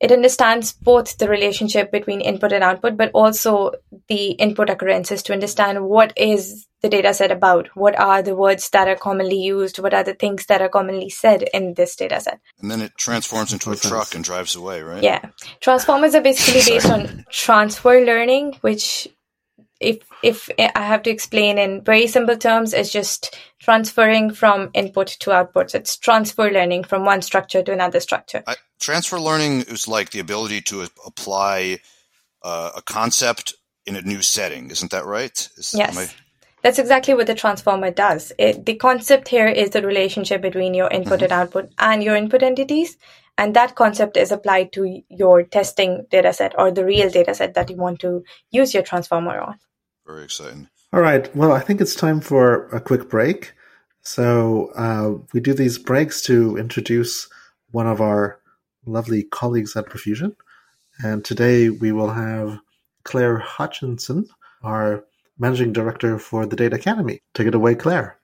it understands both the relationship between input and output, but also the input occurrences to understand what is the data set about, what are the words that are commonly used, what are the things that are commonly said in this data set. And then it transforms into a truck and drives away, right? Yeah. Transformers are basically based on transfer learning, which if if I have to explain in very simple terms, it's just transferring from input to output. So it's transfer learning from one structure to another structure. I, transfer learning is like the ability to apply uh, a concept in a new setting. Isn't that right? Is, yes. I... That's exactly what the transformer does. It, the concept here is the relationship between your input mm-hmm. and output and your input entities. And that concept is applied to your testing dataset or the real dataset that you want to use your transformer on. Very exciting. All right. Well, I think it's time for a quick break. So uh, we do these breaks to introduce one of our lovely colleagues at Profusion. And today we will have Claire Hutchinson, our managing director for the Data Academy. Take it away, Claire.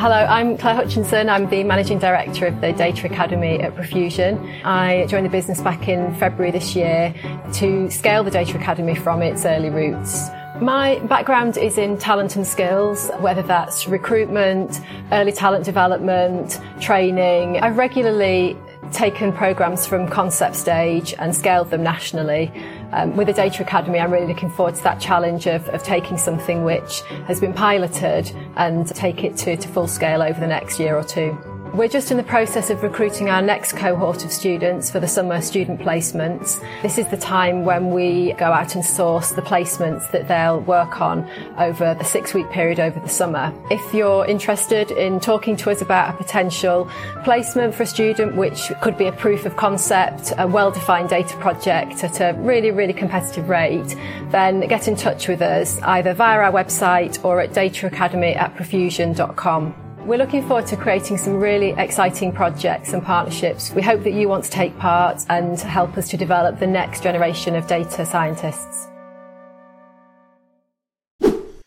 Hello, I'm Claire Hutchinson. I'm the Managing Director of the Data Academy at Profusion. I joined the business back in February this year to scale the Data Academy from its early roots. My background is in talent and skills, whether that's recruitment, early talent development, training. I've regularly taken programs from concept stage and scaled them nationally. Um, with the Data Academy, I'm really looking forward to that challenge of, of taking something which has been piloted and take it to, to full scale over the next year or two. We're just in the process of recruiting our next cohort of students for the summer student placements. This is the time when we go out and source the placements that they'll work on over the six week period over the summer. If you're interested in talking to us about a potential placement for a student, which could be a proof of concept, a well defined data project at a really, really competitive rate, then get in touch with us either via our website or at dataacademy at profusion.com. We're looking forward to creating some really exciting projects and partnerships. We hope that you want to take part and help us to develop the next generation of data scientists.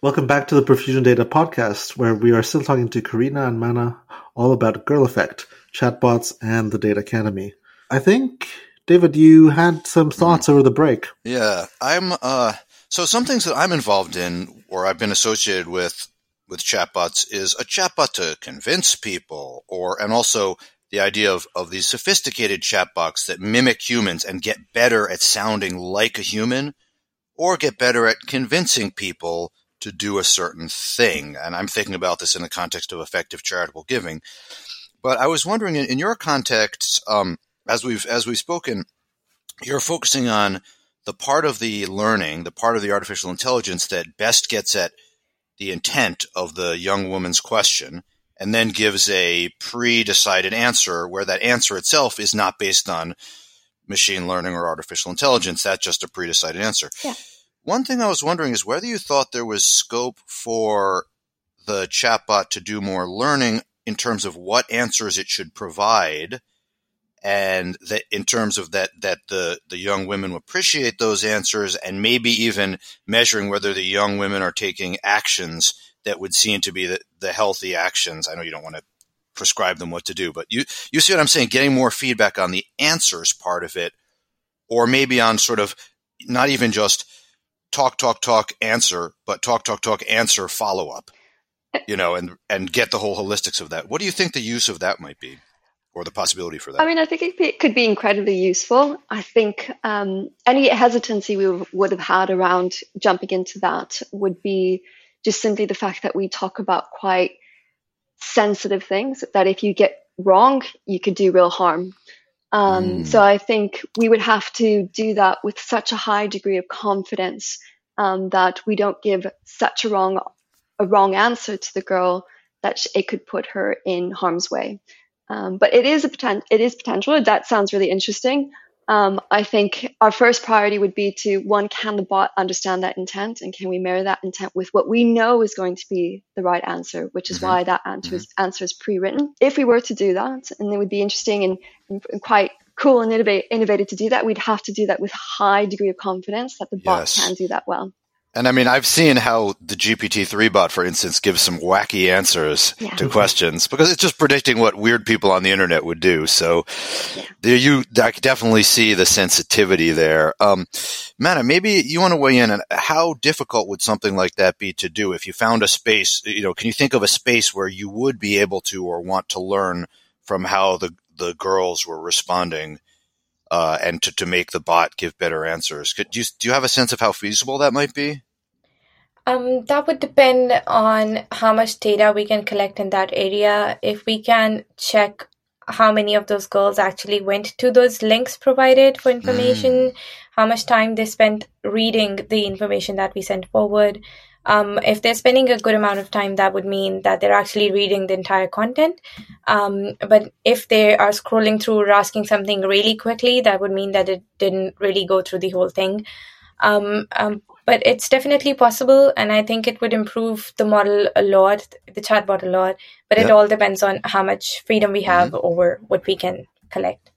Welcome back to the Profusion Data Podcast, where we are still talking to Karina and Mana all about Girl Effect, chatbots, and the Data Academy. I think, David, you had some thoughts over the break. Yeah, I'm. Uh, so some things that I'm involved in, or I've been associated with, with chatbots is a chatbot to convince people or and also the idea of, of these sophisticated chatbots that mimic humans and get better at sounding like a human or get better at convincing people to do a certain thing. And I'm thinking about this in the context of effective charitable giving. But I was wondering in, in your context, um, as we've as we've spoken, you're focusing on the part of the learning, the part of the artificial intelligence that best gets at the intent of the young woman's question and then gives a pre-decided answer where that answer itself is not based on machine learning or artificial intelligence. That's just a pre-decided answer. Yeah. One thing I was wondering is whether you thought there was scope for the chatbot to do more learning in terms of what answers it should provide and that in terms of that that the the young women will appreciate those answers and maybe even measuring whether the young women are taking actions that would seem to be the, the healthy actions. I know you don't want to prescribe them what to do, but you, you see what I'm saying? Getting more feedback on the answers part of it, or maybe on sort of not even just talk, talk, talk, answer, but talk, talk, talk, answer, follow up, eh you know, and, and get the whole holistics of that. What do you think the use of that might be? Or the possibility for that? I mean, I think it could be incredibly useful. I think um, any hesitancy we would have had around jumping into that would be just simply the fact that we talk about quite sensitive things that if you get wrong, you could do real harm. Um, mm. So I think we would have to do that with such a high degree of confidence um, that we don't give such a wrong a wrong answer to the girl that it could put her in harm's way. Um, but it is a poten- it is potential. That sounds really interesting. Um, I think our first priority would be to one, can the bot understand that intent and can we marry that intent with what we know is going to be the right answer, which is mm-hmm. why that answer, mm-hmm. is, answer is pre-written. If we were to do that, and it would be interesting and, and quite cool and innovative, innovative to do that, we'd have to do that with high degree of confidence that the bot yes. can do that well. And I mean, I've seen how the GPT-3 bot, for instance, gives some wacky answers yeah. to questions because it's just predicting what weird people on the internet would do. So yeah. there you, I can definitely see the sensitivity there. Um, Mana, maybe you want to weigh in on how difficult would something like that be to do if you found a space, you know, can you think of a space where you would be able to or want to learn from how the, the girls were responding uh, and to, to make the bot give better answers. Could, do, you, do you have a sense of how feasible that might be? Um, that would depend on how much data we can collect in that area. If we can check how many of those girls actually went to those links provided for information, mm. how much time they spent reading the information that we sent forward, um, if they're spending a good amount of time, that would mean that they're actually reading the entire content. Um, but if they are scrolling through or asking something really quickly, that would mean that it didn't really go through the whole thing. Um, um but it's definitely possible, and I think it would improve the model a lot, the chatbot a lot. But it all depends on how much freedom we have mm-hmm. over what we can collect.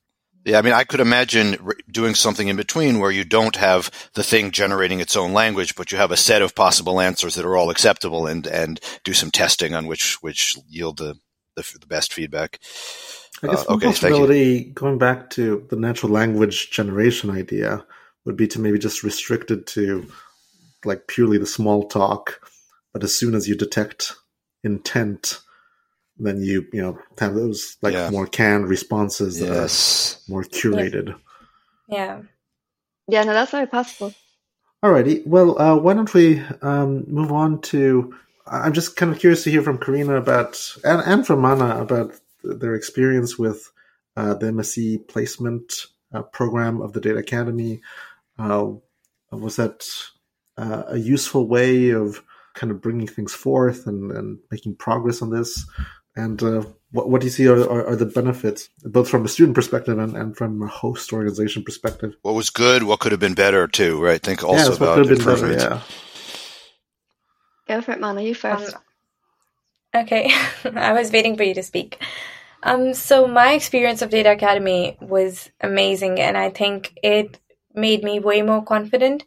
Yeah, I mean, I could imagine doing something in between where you don't have the thing generating its own language, but you have a set of possible answers that are all acceptable, and and do some testing on which which yield the the, the best feedback. I guess uh, one okay, possibility, going back to the natural language generation idea, would be to maybe just restrict it to like purely the small talk, but as soon as you detect intent then you you know have those like yeah. more canned responses that yes. are more curated. Yeah. Yeah, no, that's very possible. Alrighty. Well, uh, why don't we um, move on to? I'm just kind of curious to hear from Karina about and, and from Mana about their experience with uh, the MSc placement uh, program of the Data Academy. Uh, was that uh, a useful way of kind of bringing things forth and, and making progress on this? And uh, what, what do you see are, are, are, the benefits, both from a student perspective and, and from a host organization perspective? What was good? What could have been better too? Right? Think also about the yeah, about improvement. Better, yeah. Go for it, Mana. You first. Um, okay, I was waiting for you to speak. Um, so my experience of Data Academy was amazing, and I think it made me way more confident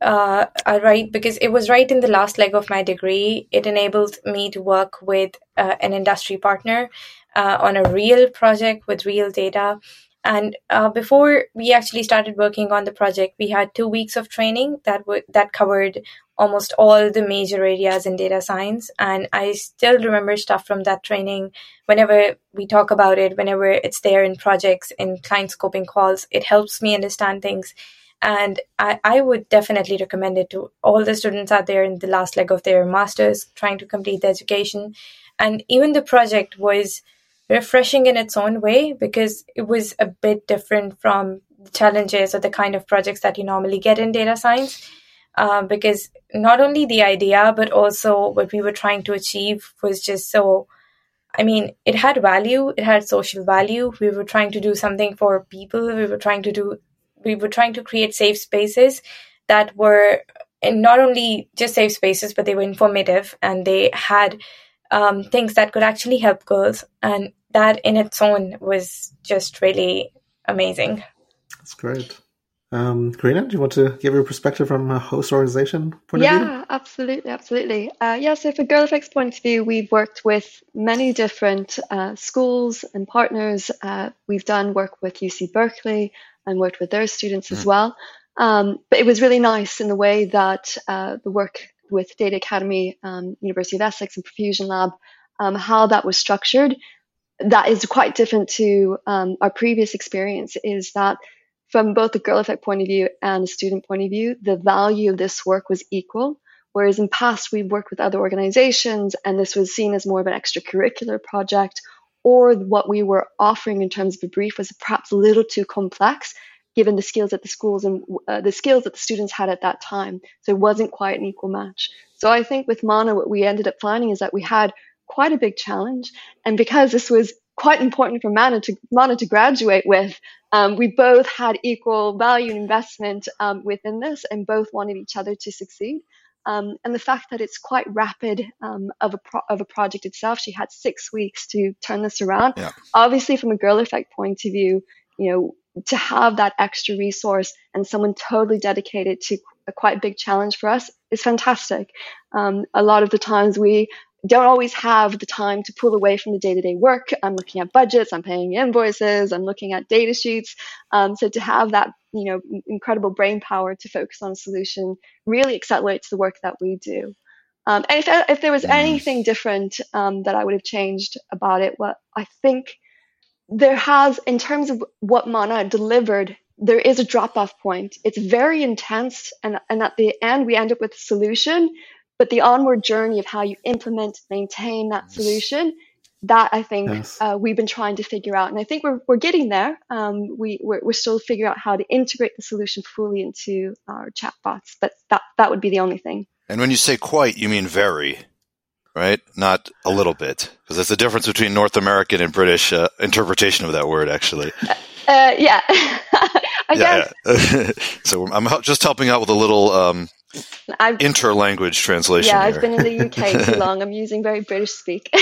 uh, right because it was right in the last leg of my degree. It enabled me to work with uh, an industry partner uh, on a real project with real data. And uh, before we actually started working on the project, we had two weeks of training that w- that covered almost all the major areas in data science. And I still remember stuff from that training. Whenever we talk about it, whenever it's there in projects, in client scoping calls, it helps me understand things and I, I would definitely recommend it to all the students out there in the last leg of their masters trying to complete the education. And even the project was refreshing in its own way because it was a bit different from the challenges or the kind of projects that you normally get in data science. Uh, because not only the idea, but also what we were trying to achieve was just so. I mean, it had value, it had social value. We were trying to do something for people, we were trying to do we were trying to create safe spaces that were not only just safe spaces, but they were informative and they had um, things that could actually help girls. And that in its own was just really amazing. That's great. Um, Karina, do you want to give your perspective from a host organization point yeah, of view? Yeah, absolutely, absolutely. Uh, yeah, so from Girl Effects point of view, we've worked with many different uh, schools and partners. Uh, we've done work with UC Berkeley and worked with their students as well. Um, but it was really nice in the way that uh, the work with Data Academy, um, University of Essex, and Profusion Lab, um, how that was structured. That is quite different to um, our previous experience. Is that from both the girl effect point of view and the student point of view, the value of this work was equal. Whereas in past, we've worked with other organizations and this was seen as more of an extracurricular project, or what we were offering in terms of a brief was perhaps a little too complex given the skills that the schools and uh, the skills that the students had at that time. So it wasn't quite an equal match. So I think with Mana, what we ended up finding is that we had quite a big challenge. And because this was quite important for Mana to, Mana to graduate with, um, we both had equal value and investment um, within this and both wanted each other to succeed. Um, and the fact that it's quite rapid um, of a pro- of a project itself, she had six weeks to turn this around. Yeah. Obviously, from a girl effect point of view, you know, to have that extra resource and someone totally dedicated to a quite big challenge for us is fantastic. Um, a lot of the times we don't always have the time to pull away from the day-to-day work. I'm looking at budgets, I'm paying invoices, I'm looking at data sheets. Um, so to have that, you know, incredible brain power to focus on a solution really accelerates the work that we do. Um, and if, if there was anything different um, that I would have changed about it, well, I think there has, in terms of what Mana delivered, there is a drop off point. It's very intense, and, and at the end, we end up with a solution. But the onward journey of how you implement, maintain that solution, that I think yes. uh, we've been trying to figure out. And I think we're, we're getting there. Um, we, we're, we're still figuring out how to integrate the solution fully into our chatbots, but that, that would be the only thing. And when you say quite, you mean very right? Not a little bit, because there's a difference between North American and British uh, interpretation of that word, actually. Uh, uh yeah, I yeah, guess. Yeah. so I'm just helping out with a little um, inter-language translation. Yeah, here. I've been in the UK too long. I'm using very British speak.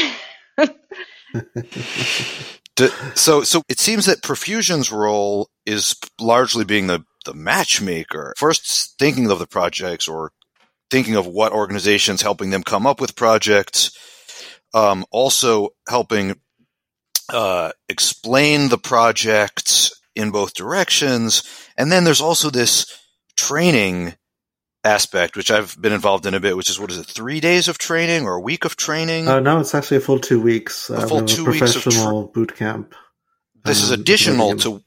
so, so it seems that Profusion's role is largely being the the matchmaker. First, thinking of the projects or thinking of what organizations helping them come up with projects, um, also helping uh, explain the projects in both directions, and then there's also this training aspect, which I've been involved in a bit, which is what is it, three days of training or a week of training? Uh, no, it's actually a full two weeks. A full uh, two weeks of tra- boot camp. This um, is additional to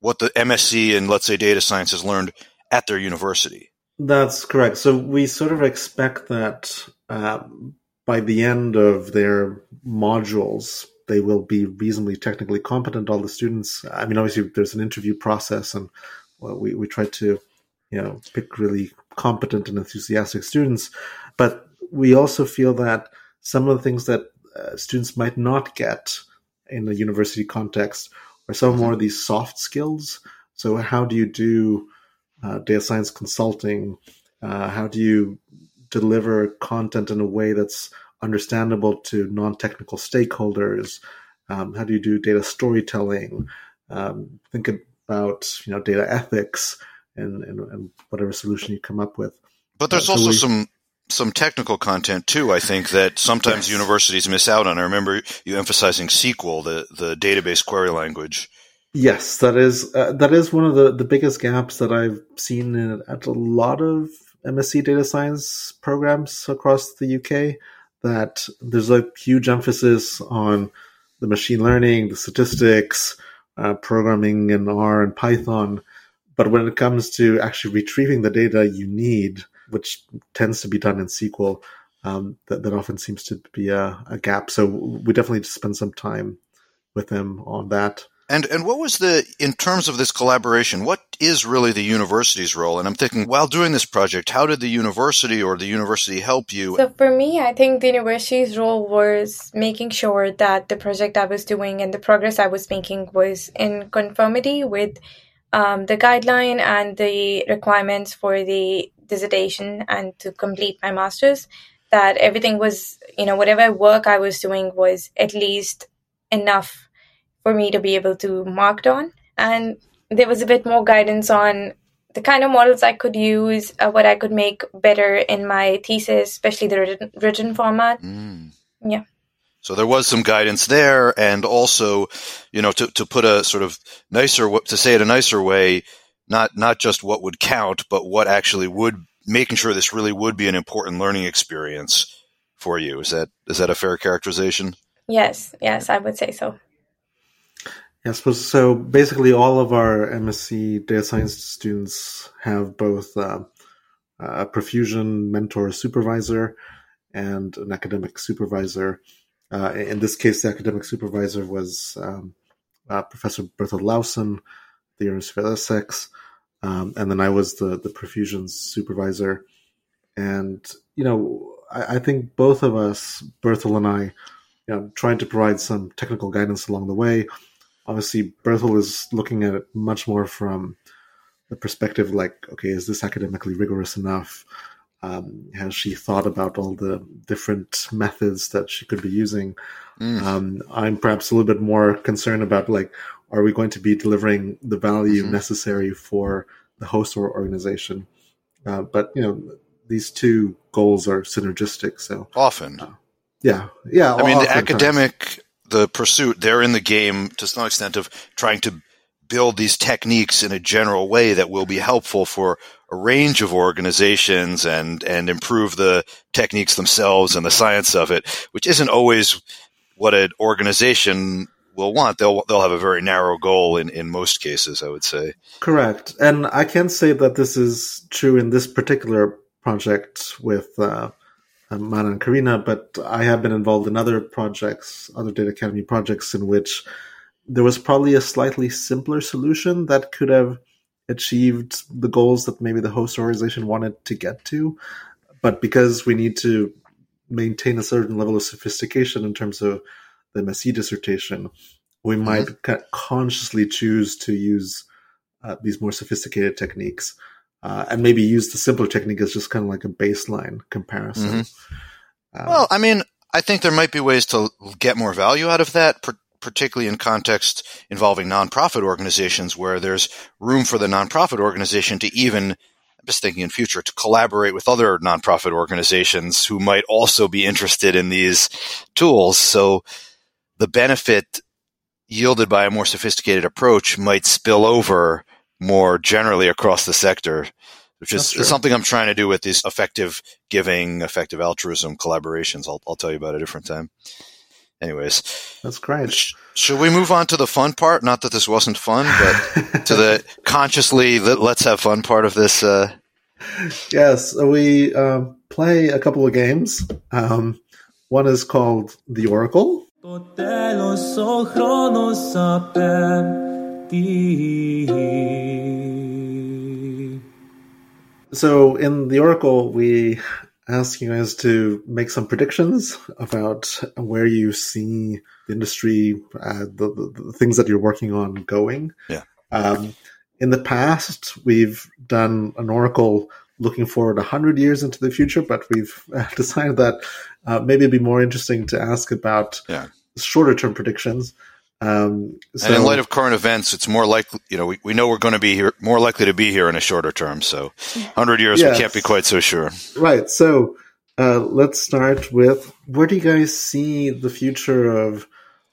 what the MSc and let's say data science has learned at their university. That's correct. So we sort of expect that uh, by the end of their modules, they will be reasonably technically competent. All the students. I mean, obviously, there's an interview process, and well, we we try to, you know, pick really competent and enthusiastic students. But we also feel that some of the things that uh, students might not get in a university context are some more of these soft skills. So, how do you do uh, data science consulting? Uh, how do you deliver content in a way that's understandable to non-technical stakeholders? Um, how do you do data storytelling? Um, think about you know data ethics and, and, and, whatever solution you come up with. But there's uh, also we, some some technical content too. I think that sometimes yes. universities miss out on. I remember you emphasizing SQL, the the database query language. Yes, that is uh, that is one of the, the biggest gaps that I've seen in, at a lot of MSc data science programs across the UK. That there's a huge emphasis on the machine learning, the statistics, uh, programming in R and Python, but when it comes to actually retrieving the data you need, which tends to be done in SQL, um, that, that often seems to be a, a gap. So we definitely spend some time with them on that. And and what was the in terms of this collaboration? What is really the university's role? And I'm thinking, while doing this project, how did the university or the university help you? So for me, I think the university's role was making sure that the project I was doing and the progress I was making was in conformity with um, the guideline and the requirements for the dissertation and to complete my master's. That everything was, you know, whatever work I was doing was at least enough for me to be able to mark on. And there was a bit more guidance on the kind of models I could use, uh, what I could make better in my thesis, especially the written, written format. Mm. Yeah. So there was some guidance there, and also, you know, to, to put a sort of nicer to say it a nicer way, not not just what would count, but what actually would making sure this really would be an important learning experience for you. Is that is that a fair characterization? Yes, yes, I would say so. Yes, so basically all of our MSc data science students have both uh, a Profusion mentor supervisor and an academic supervisor uh, in this case, the academic supervisor was um, uh, Professor Berthold Lausen, the University of Essex, um, and then I was the the Profusion supervisor. And you know, I, I, think both of us, Berthold and I, you know, trying to provide some technical guidance along the way. Obviously, Berthold is looking at it much more from the perspective like, okay, is this academically rigorous enough? Um, has she thought about all the different methods that she could be using? Mm. Um, I'm perhaps a little bit more concerned about like, are we going to be delivering the value mm-hmm. necessary for the host or organization? Uh, but you know, these two goals are synergistic. So often, uh, yeah, yeah. I mean, the academic, times. the pursuit, they're in the game to some extent of trying to build these techniques in a general way that will be helpful for a range of organizations and and improve the techniques themselves and the science of it, which isn't always what an organization will want. They'll they'll have a very narrow goal in in most cases, I would say. Correct, and I can say that this is true in this particular project with. Uh, Mana and Karina, but I have been involved in other projects, other Data Academy projects in which there was probably a slightly simpler solution that could have achieved the goals that maybe the host organization wanted to get to. But because we need to maintain a certain level of sophistication in terms of the MSc dissertation, we mm-hmm. might consciously choose to use uh, these more sophisticated techniques. Uh, and maybe use the simpler technique as just kind of like a baseline comparison. Mm-hmm. Um, well, I mean, I think there might be ways to get more value out of that, particularly in context involving nonprofit organizations where there's room for the nonprofit organization to even I'm just thinking in future to collaborate with other nonprofit organizations who might also be interested in these tools. So the benefit yielded by a more sophisticated approach might spill over more generally across the sector, which is, is, something I'm trying to do with these effective giving, effective altruism collaborations. I'll, I'll tell you about a different time anyways, that's great. Sh- should we move on to the fun part? Not that this wasn't fun, but to the consciously let's have fun part of this. Uh... Yes, we um, play a couple of games. Um, one is called the Oracle. So in the Oracle, we ask you guys to make some predictions about where you see the industry, uh, the, the, the, things that you're working on going. Yeah. Um, in the past, we've done an oracle looking forward 100 years into the future, but we've uh, decided that uh, maybe it'd be more interesting to ask about yeah. shorter term predictions. Um, so, and in light of current events, it's more likely, you know, we, we know we're going to be here, more likely to be here in a shorter term. So 100 years, yes. we can't be quite so sure. Right. So uh, let's start with where do you guys see the future of,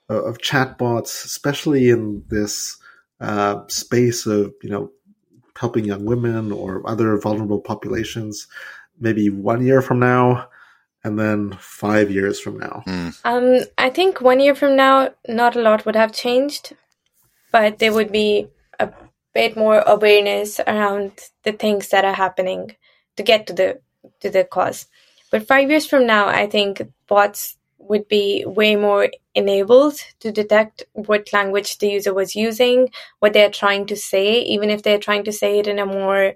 uh, of chatbots, especially in this uh, space of, you know, helping young women or other vulnerable populations, maybe one year from now? And then five years from now? Mm. Um, I think one year from now, not a lot would have changed, but there would be a bit more awareness around the things that are happening to get to the to the cause. But five years from now, I think bots would be way more enabled to detect what language the user was using, what they're trying to say, even if they're trying to say it in a more,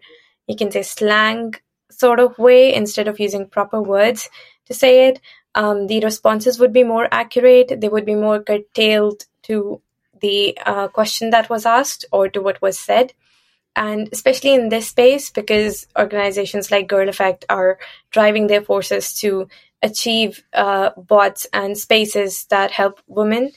you can say, slang sort of way instead of using proper words to say it. Um, the responses would be more accurate. They would be more curtailed to the uh, question that was asked or to what was said. And especially in this space, because organizations like Girl Effect are driving their forces to achieve uh, bots and spaces that help women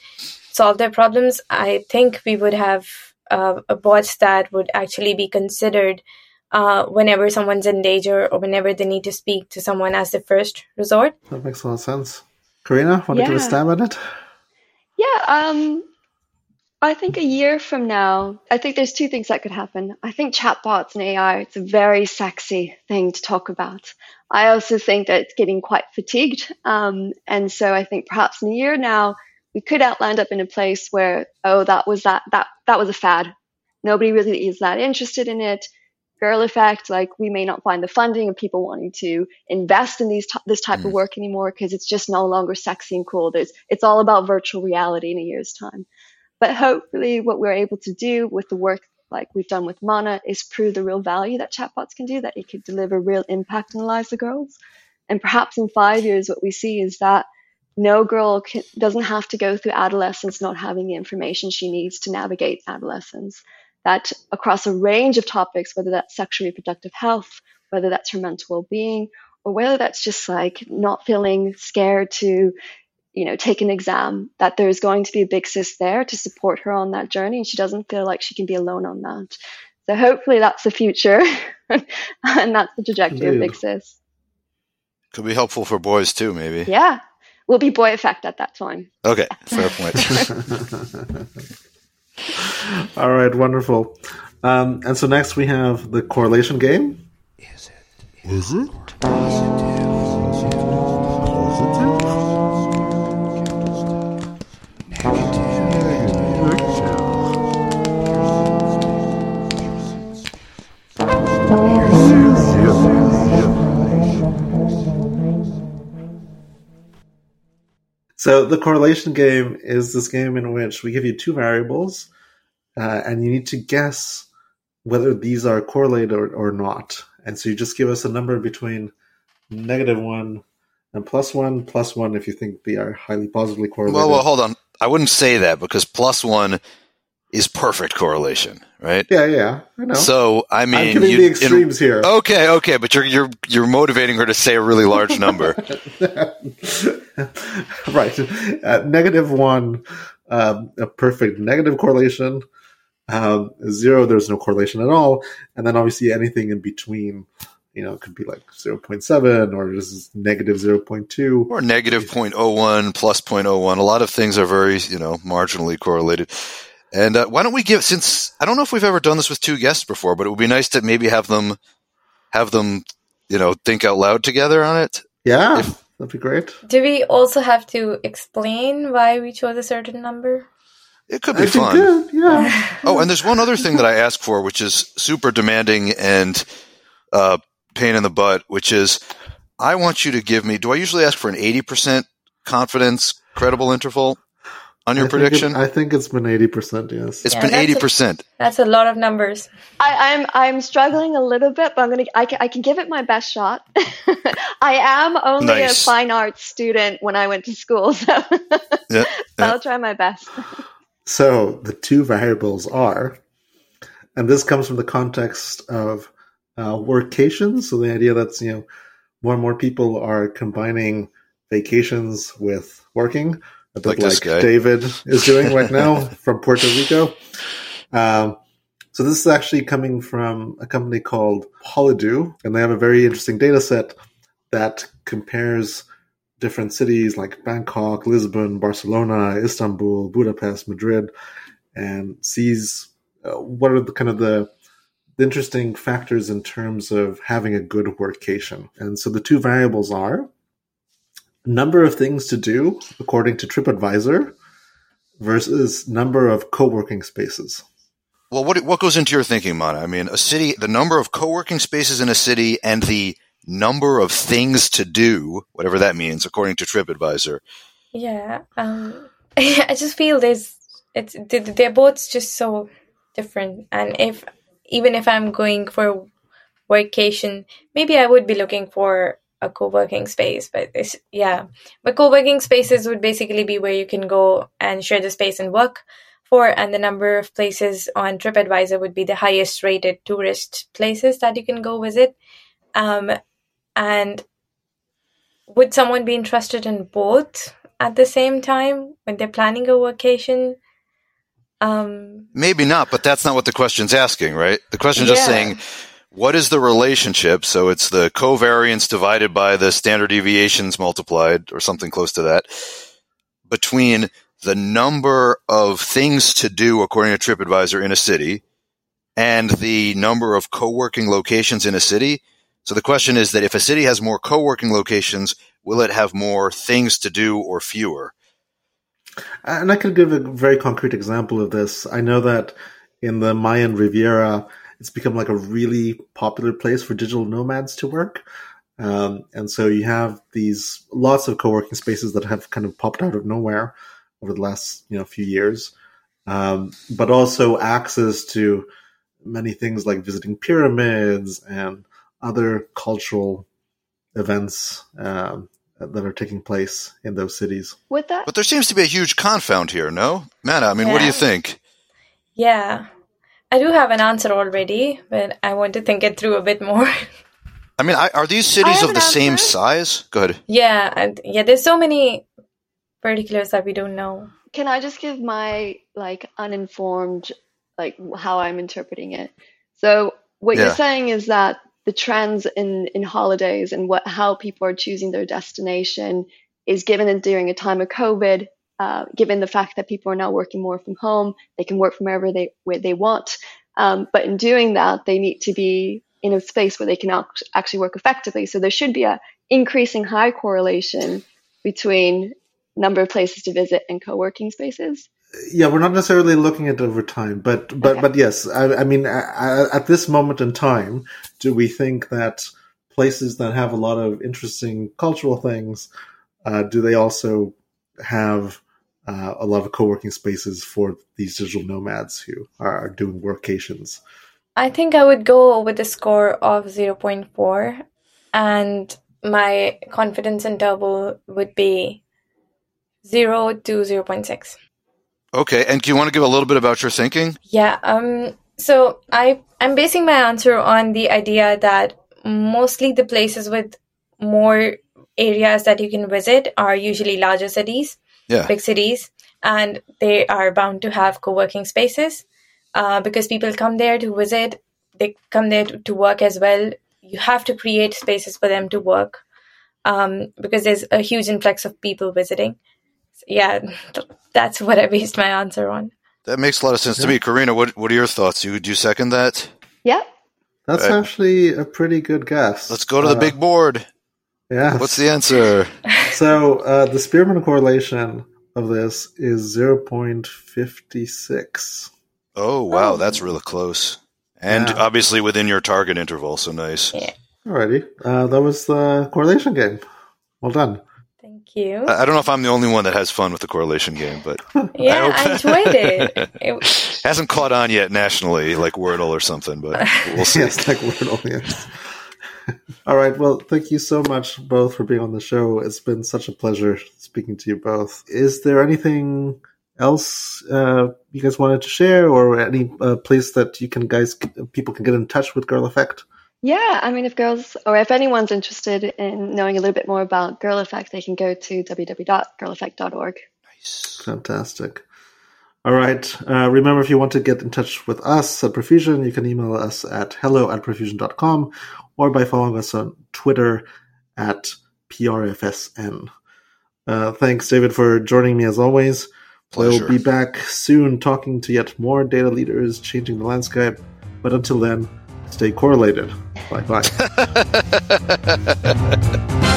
solve their problems, I think we would have uh, bots that would actually be considered uh, whenever someone's in danger or whenever they need to speak to someone as the first resort. That makes a lot of sense. Karina, want to give a stab at it? Yeah, um, I think a year from now, I think there's two things that could happen. I think chatbots and AI, it's a very sexy thing to talk about. I also think that it's getting quite fatigued. Um, and so I think perhaps in a year now, we could out land up in a place where, oh, that was that, that, that was a fad. Nobody really is that interested in it. Girl effect, like we may not find the funding of people wanting to invest in these t- this type of Mm. work anymore because it's just no longer sexy and cool. There's, it's all about virtual reality in a year's time. But hopefully, what we're able to do with the work like we've done with Mana is prove the real value that chatbots can do, that it could deliver real impact in the lives of girls. And perhaps in five years, what we see is that no girl can, doesn't have to go through adolescence not having the information she needs to navigate adolescence. That across a range of topics, whether that's sexual reproductive health, whether that's her mental well being, or whether that's just like not feeling scared to you know, take an exam, that there's going to be a big sis there to support her on that journey and she doesn't feel like she can be alone on that. So hopefully that's the future and that's the trajectory of big sis. Could be helpful for boys too, maybe. Yeah. We'll be boy effect at that time. Okay, fair point. All right, wonderful. Um, and so next we have the correlation game. Is it? So the correlation game is this game in which we give you two variables, uh, and you need to guess whether these are correlated or, or not. And so you just give us a number between negative one and plus one, plus one if you think they are highly positively correlated. well, well, hold on. I wouldn't say that because plus one is perfect correlation, right? yeah, yeah, I know. So I mean, I'm giving you- the in- extremes here. Okay, okay, but you're you're you're motivating her to say a really large number. right. Uh, negative one, um, a perfect negative correlation. Um, zero, there's no correlation at all. And then obviously anything in between, you know, it could be like 0.7 or just negative 0.2. or negative 0.01 plus 0.01 a lot of things are very you know marginally correlated and uh, why don't we give since i don't know if we've ever done this with two guests before but it would be nice to maybe have them have them you know think out loud together on it Yeah, If- that'd be great. Do we also have to explain why we chose a certain number? it could be I fun good, yeah. oh and there's one other thing that i ask for which is super demanding and uh, pain in the butt which is i want you to give me do i usually ask for an 80% confidence credible interval on your I think prediction it- I think it's been 80%, yes. it's Yeah, been that's 80% That's a lot of numbers. I, I'm I'm struggling a little bit, but I'm gonna I can, I can give it my best shot. I am only Nice. a fine arts student when I went to school, so, Yeah, so I'll try my best. So the two variables are, and this comes from the context of uh, workations. So the idea that's you know more and more people are combining vacations with working, a bit Like guy. David is doing right now from Puerto Rico. Um, so this is actually coming from a company called Holidu, and they have a very interesting data set that compares different cities like Bangkok, Lisbon, Barcelona, Istanbul, Budapest, Madrid, and sees uh, what are the kind of the, the interesting factors in terms of having a good workation. And so the two variables are number of things to do according to TripAdvisor versus number of co-working spaces. Well, what what goes into your thinking, Mana? I mean, a city, the number of co-working spaces in a city, and the number of things to do, whatever that means, according to TripAdvisor. Yeah. Um, I just feel there's it's they- they're both just so different, and if even if I'm going for workation, maybe I would be looking for a co-working space. But it's yeah, but co-working spaces would basically be where you can go and share the space and work for, and the number of places on TripAdvisor would be the highest rated tourist places that you can go visit. Um, and would someone be interested in both at the same time when they're planning a vacation? Um, Maybe not, but that's not what the question's asking, right? The question's just Yeah. saying, what is the relationship? So it's the covariance divided by the standard deviations multiplied, or something close to that, between the number of things to do according to TripAdvisor in a city and the number of co-working locations in a city. So the question is that if a city has more co-working locations, will it have more things to do or fewer? And I could give a very concrete example of this. I know that in the Mayan Riviera, it's become like a really popular place for digital nomads to work. Um, and so you have these lots of co-working spaces that have kind of popped out of nowhere over the last you know few years, um, but also access to many things like visiting pyramids and other cultural events um, that are taking place in those cities. With that, But there seems to be a huge confound here, no? Mana, I mean, what do you think? Yeah. I do have an answer already, but I want to think it through a bit more. I mean, I, are these cities have of an the same answer. size? Go ahead. yeah, and yeah, there's so many particulars that we don't know. can I just give my like uninformed like how I'm interpreting it? So what Yeah. you're saying is that the trends in in holidays and what how people are choosing their destination is given in during a time of COVID. Uh, given the fact that people are now working more from home, they can work from wherever they where they want. Um, but in doing that, they need to be in a space where they can act- actually work effectively. So there should be a increasing high correlation between number of places to visit and co-working spaces. Yeah, we're not necessarily looking at over time, but but Okay. but yes, I, I mean, I, I, at this moment in time, do we think that places that have a lot of interesting cultural things, uh, do they also have uh, a lot of co-working spaces for these digital nomads who are doing workations? I think I would go with a score of 0.4, and my confidence interval would be 0 to 0.6. Okay, and do you want to give a little bit about your thinking? Yeah, um, so I, I'm basing my answer on the idea that mostly the places with more areas that you can visit are usually larger cities, Yeah. big cities, and they are bound to have co working spaces uh, because people come there to visit, they come there to, to work as well. You have to create spaces for them to work um, because there's a huge influx of people visiting. So, yeah, that's what I based my answer on. That makes a lot of sense to me. Karina, what what are your thoughts? You do you second that? Yeah. That's Right. actually a pretty good guess. Let's go to the Uh, big board. Yeah. What's the answer? So uh, the Spearman correlation of this is zero point fifty six. Oh wow, Oh. that's really close. And Yeah. obviously within your target interval, so nice. Yeah. Alrighty, uh, that was the correlation game. Well done. Thank you. I I don't know if I'm the only one that has fun with the correlation game, but Yeah, hope- I, enjoyed it. it. hasn't caught on yet nationally, like Wordle or something. But we'll see. yes, like Wordle. Yes. All right. Well, thank you so much both for being on the show. It's been such a pleasure speaking to you both. Is there anything else uh, you guys wanted to share, or any uh, place that you can guys people can get in touch with Girl Effect? Yeah, I mean, if girls or if anyone's interested in knowing a little bit more about Girl Effect, they can go to www.girleffect.org. Nice, fantastic. All right. Uh, remember, if you want to get in touch with us at Profusion, you can email us at hello at profusion.com or by following us on Twitter at PRFSN. Uh, thanks, David, for joining me as always. Pleasure. We'll be back soon talking to yet more data leaders changing the landscape. But until then, stay correlated. Bye bye.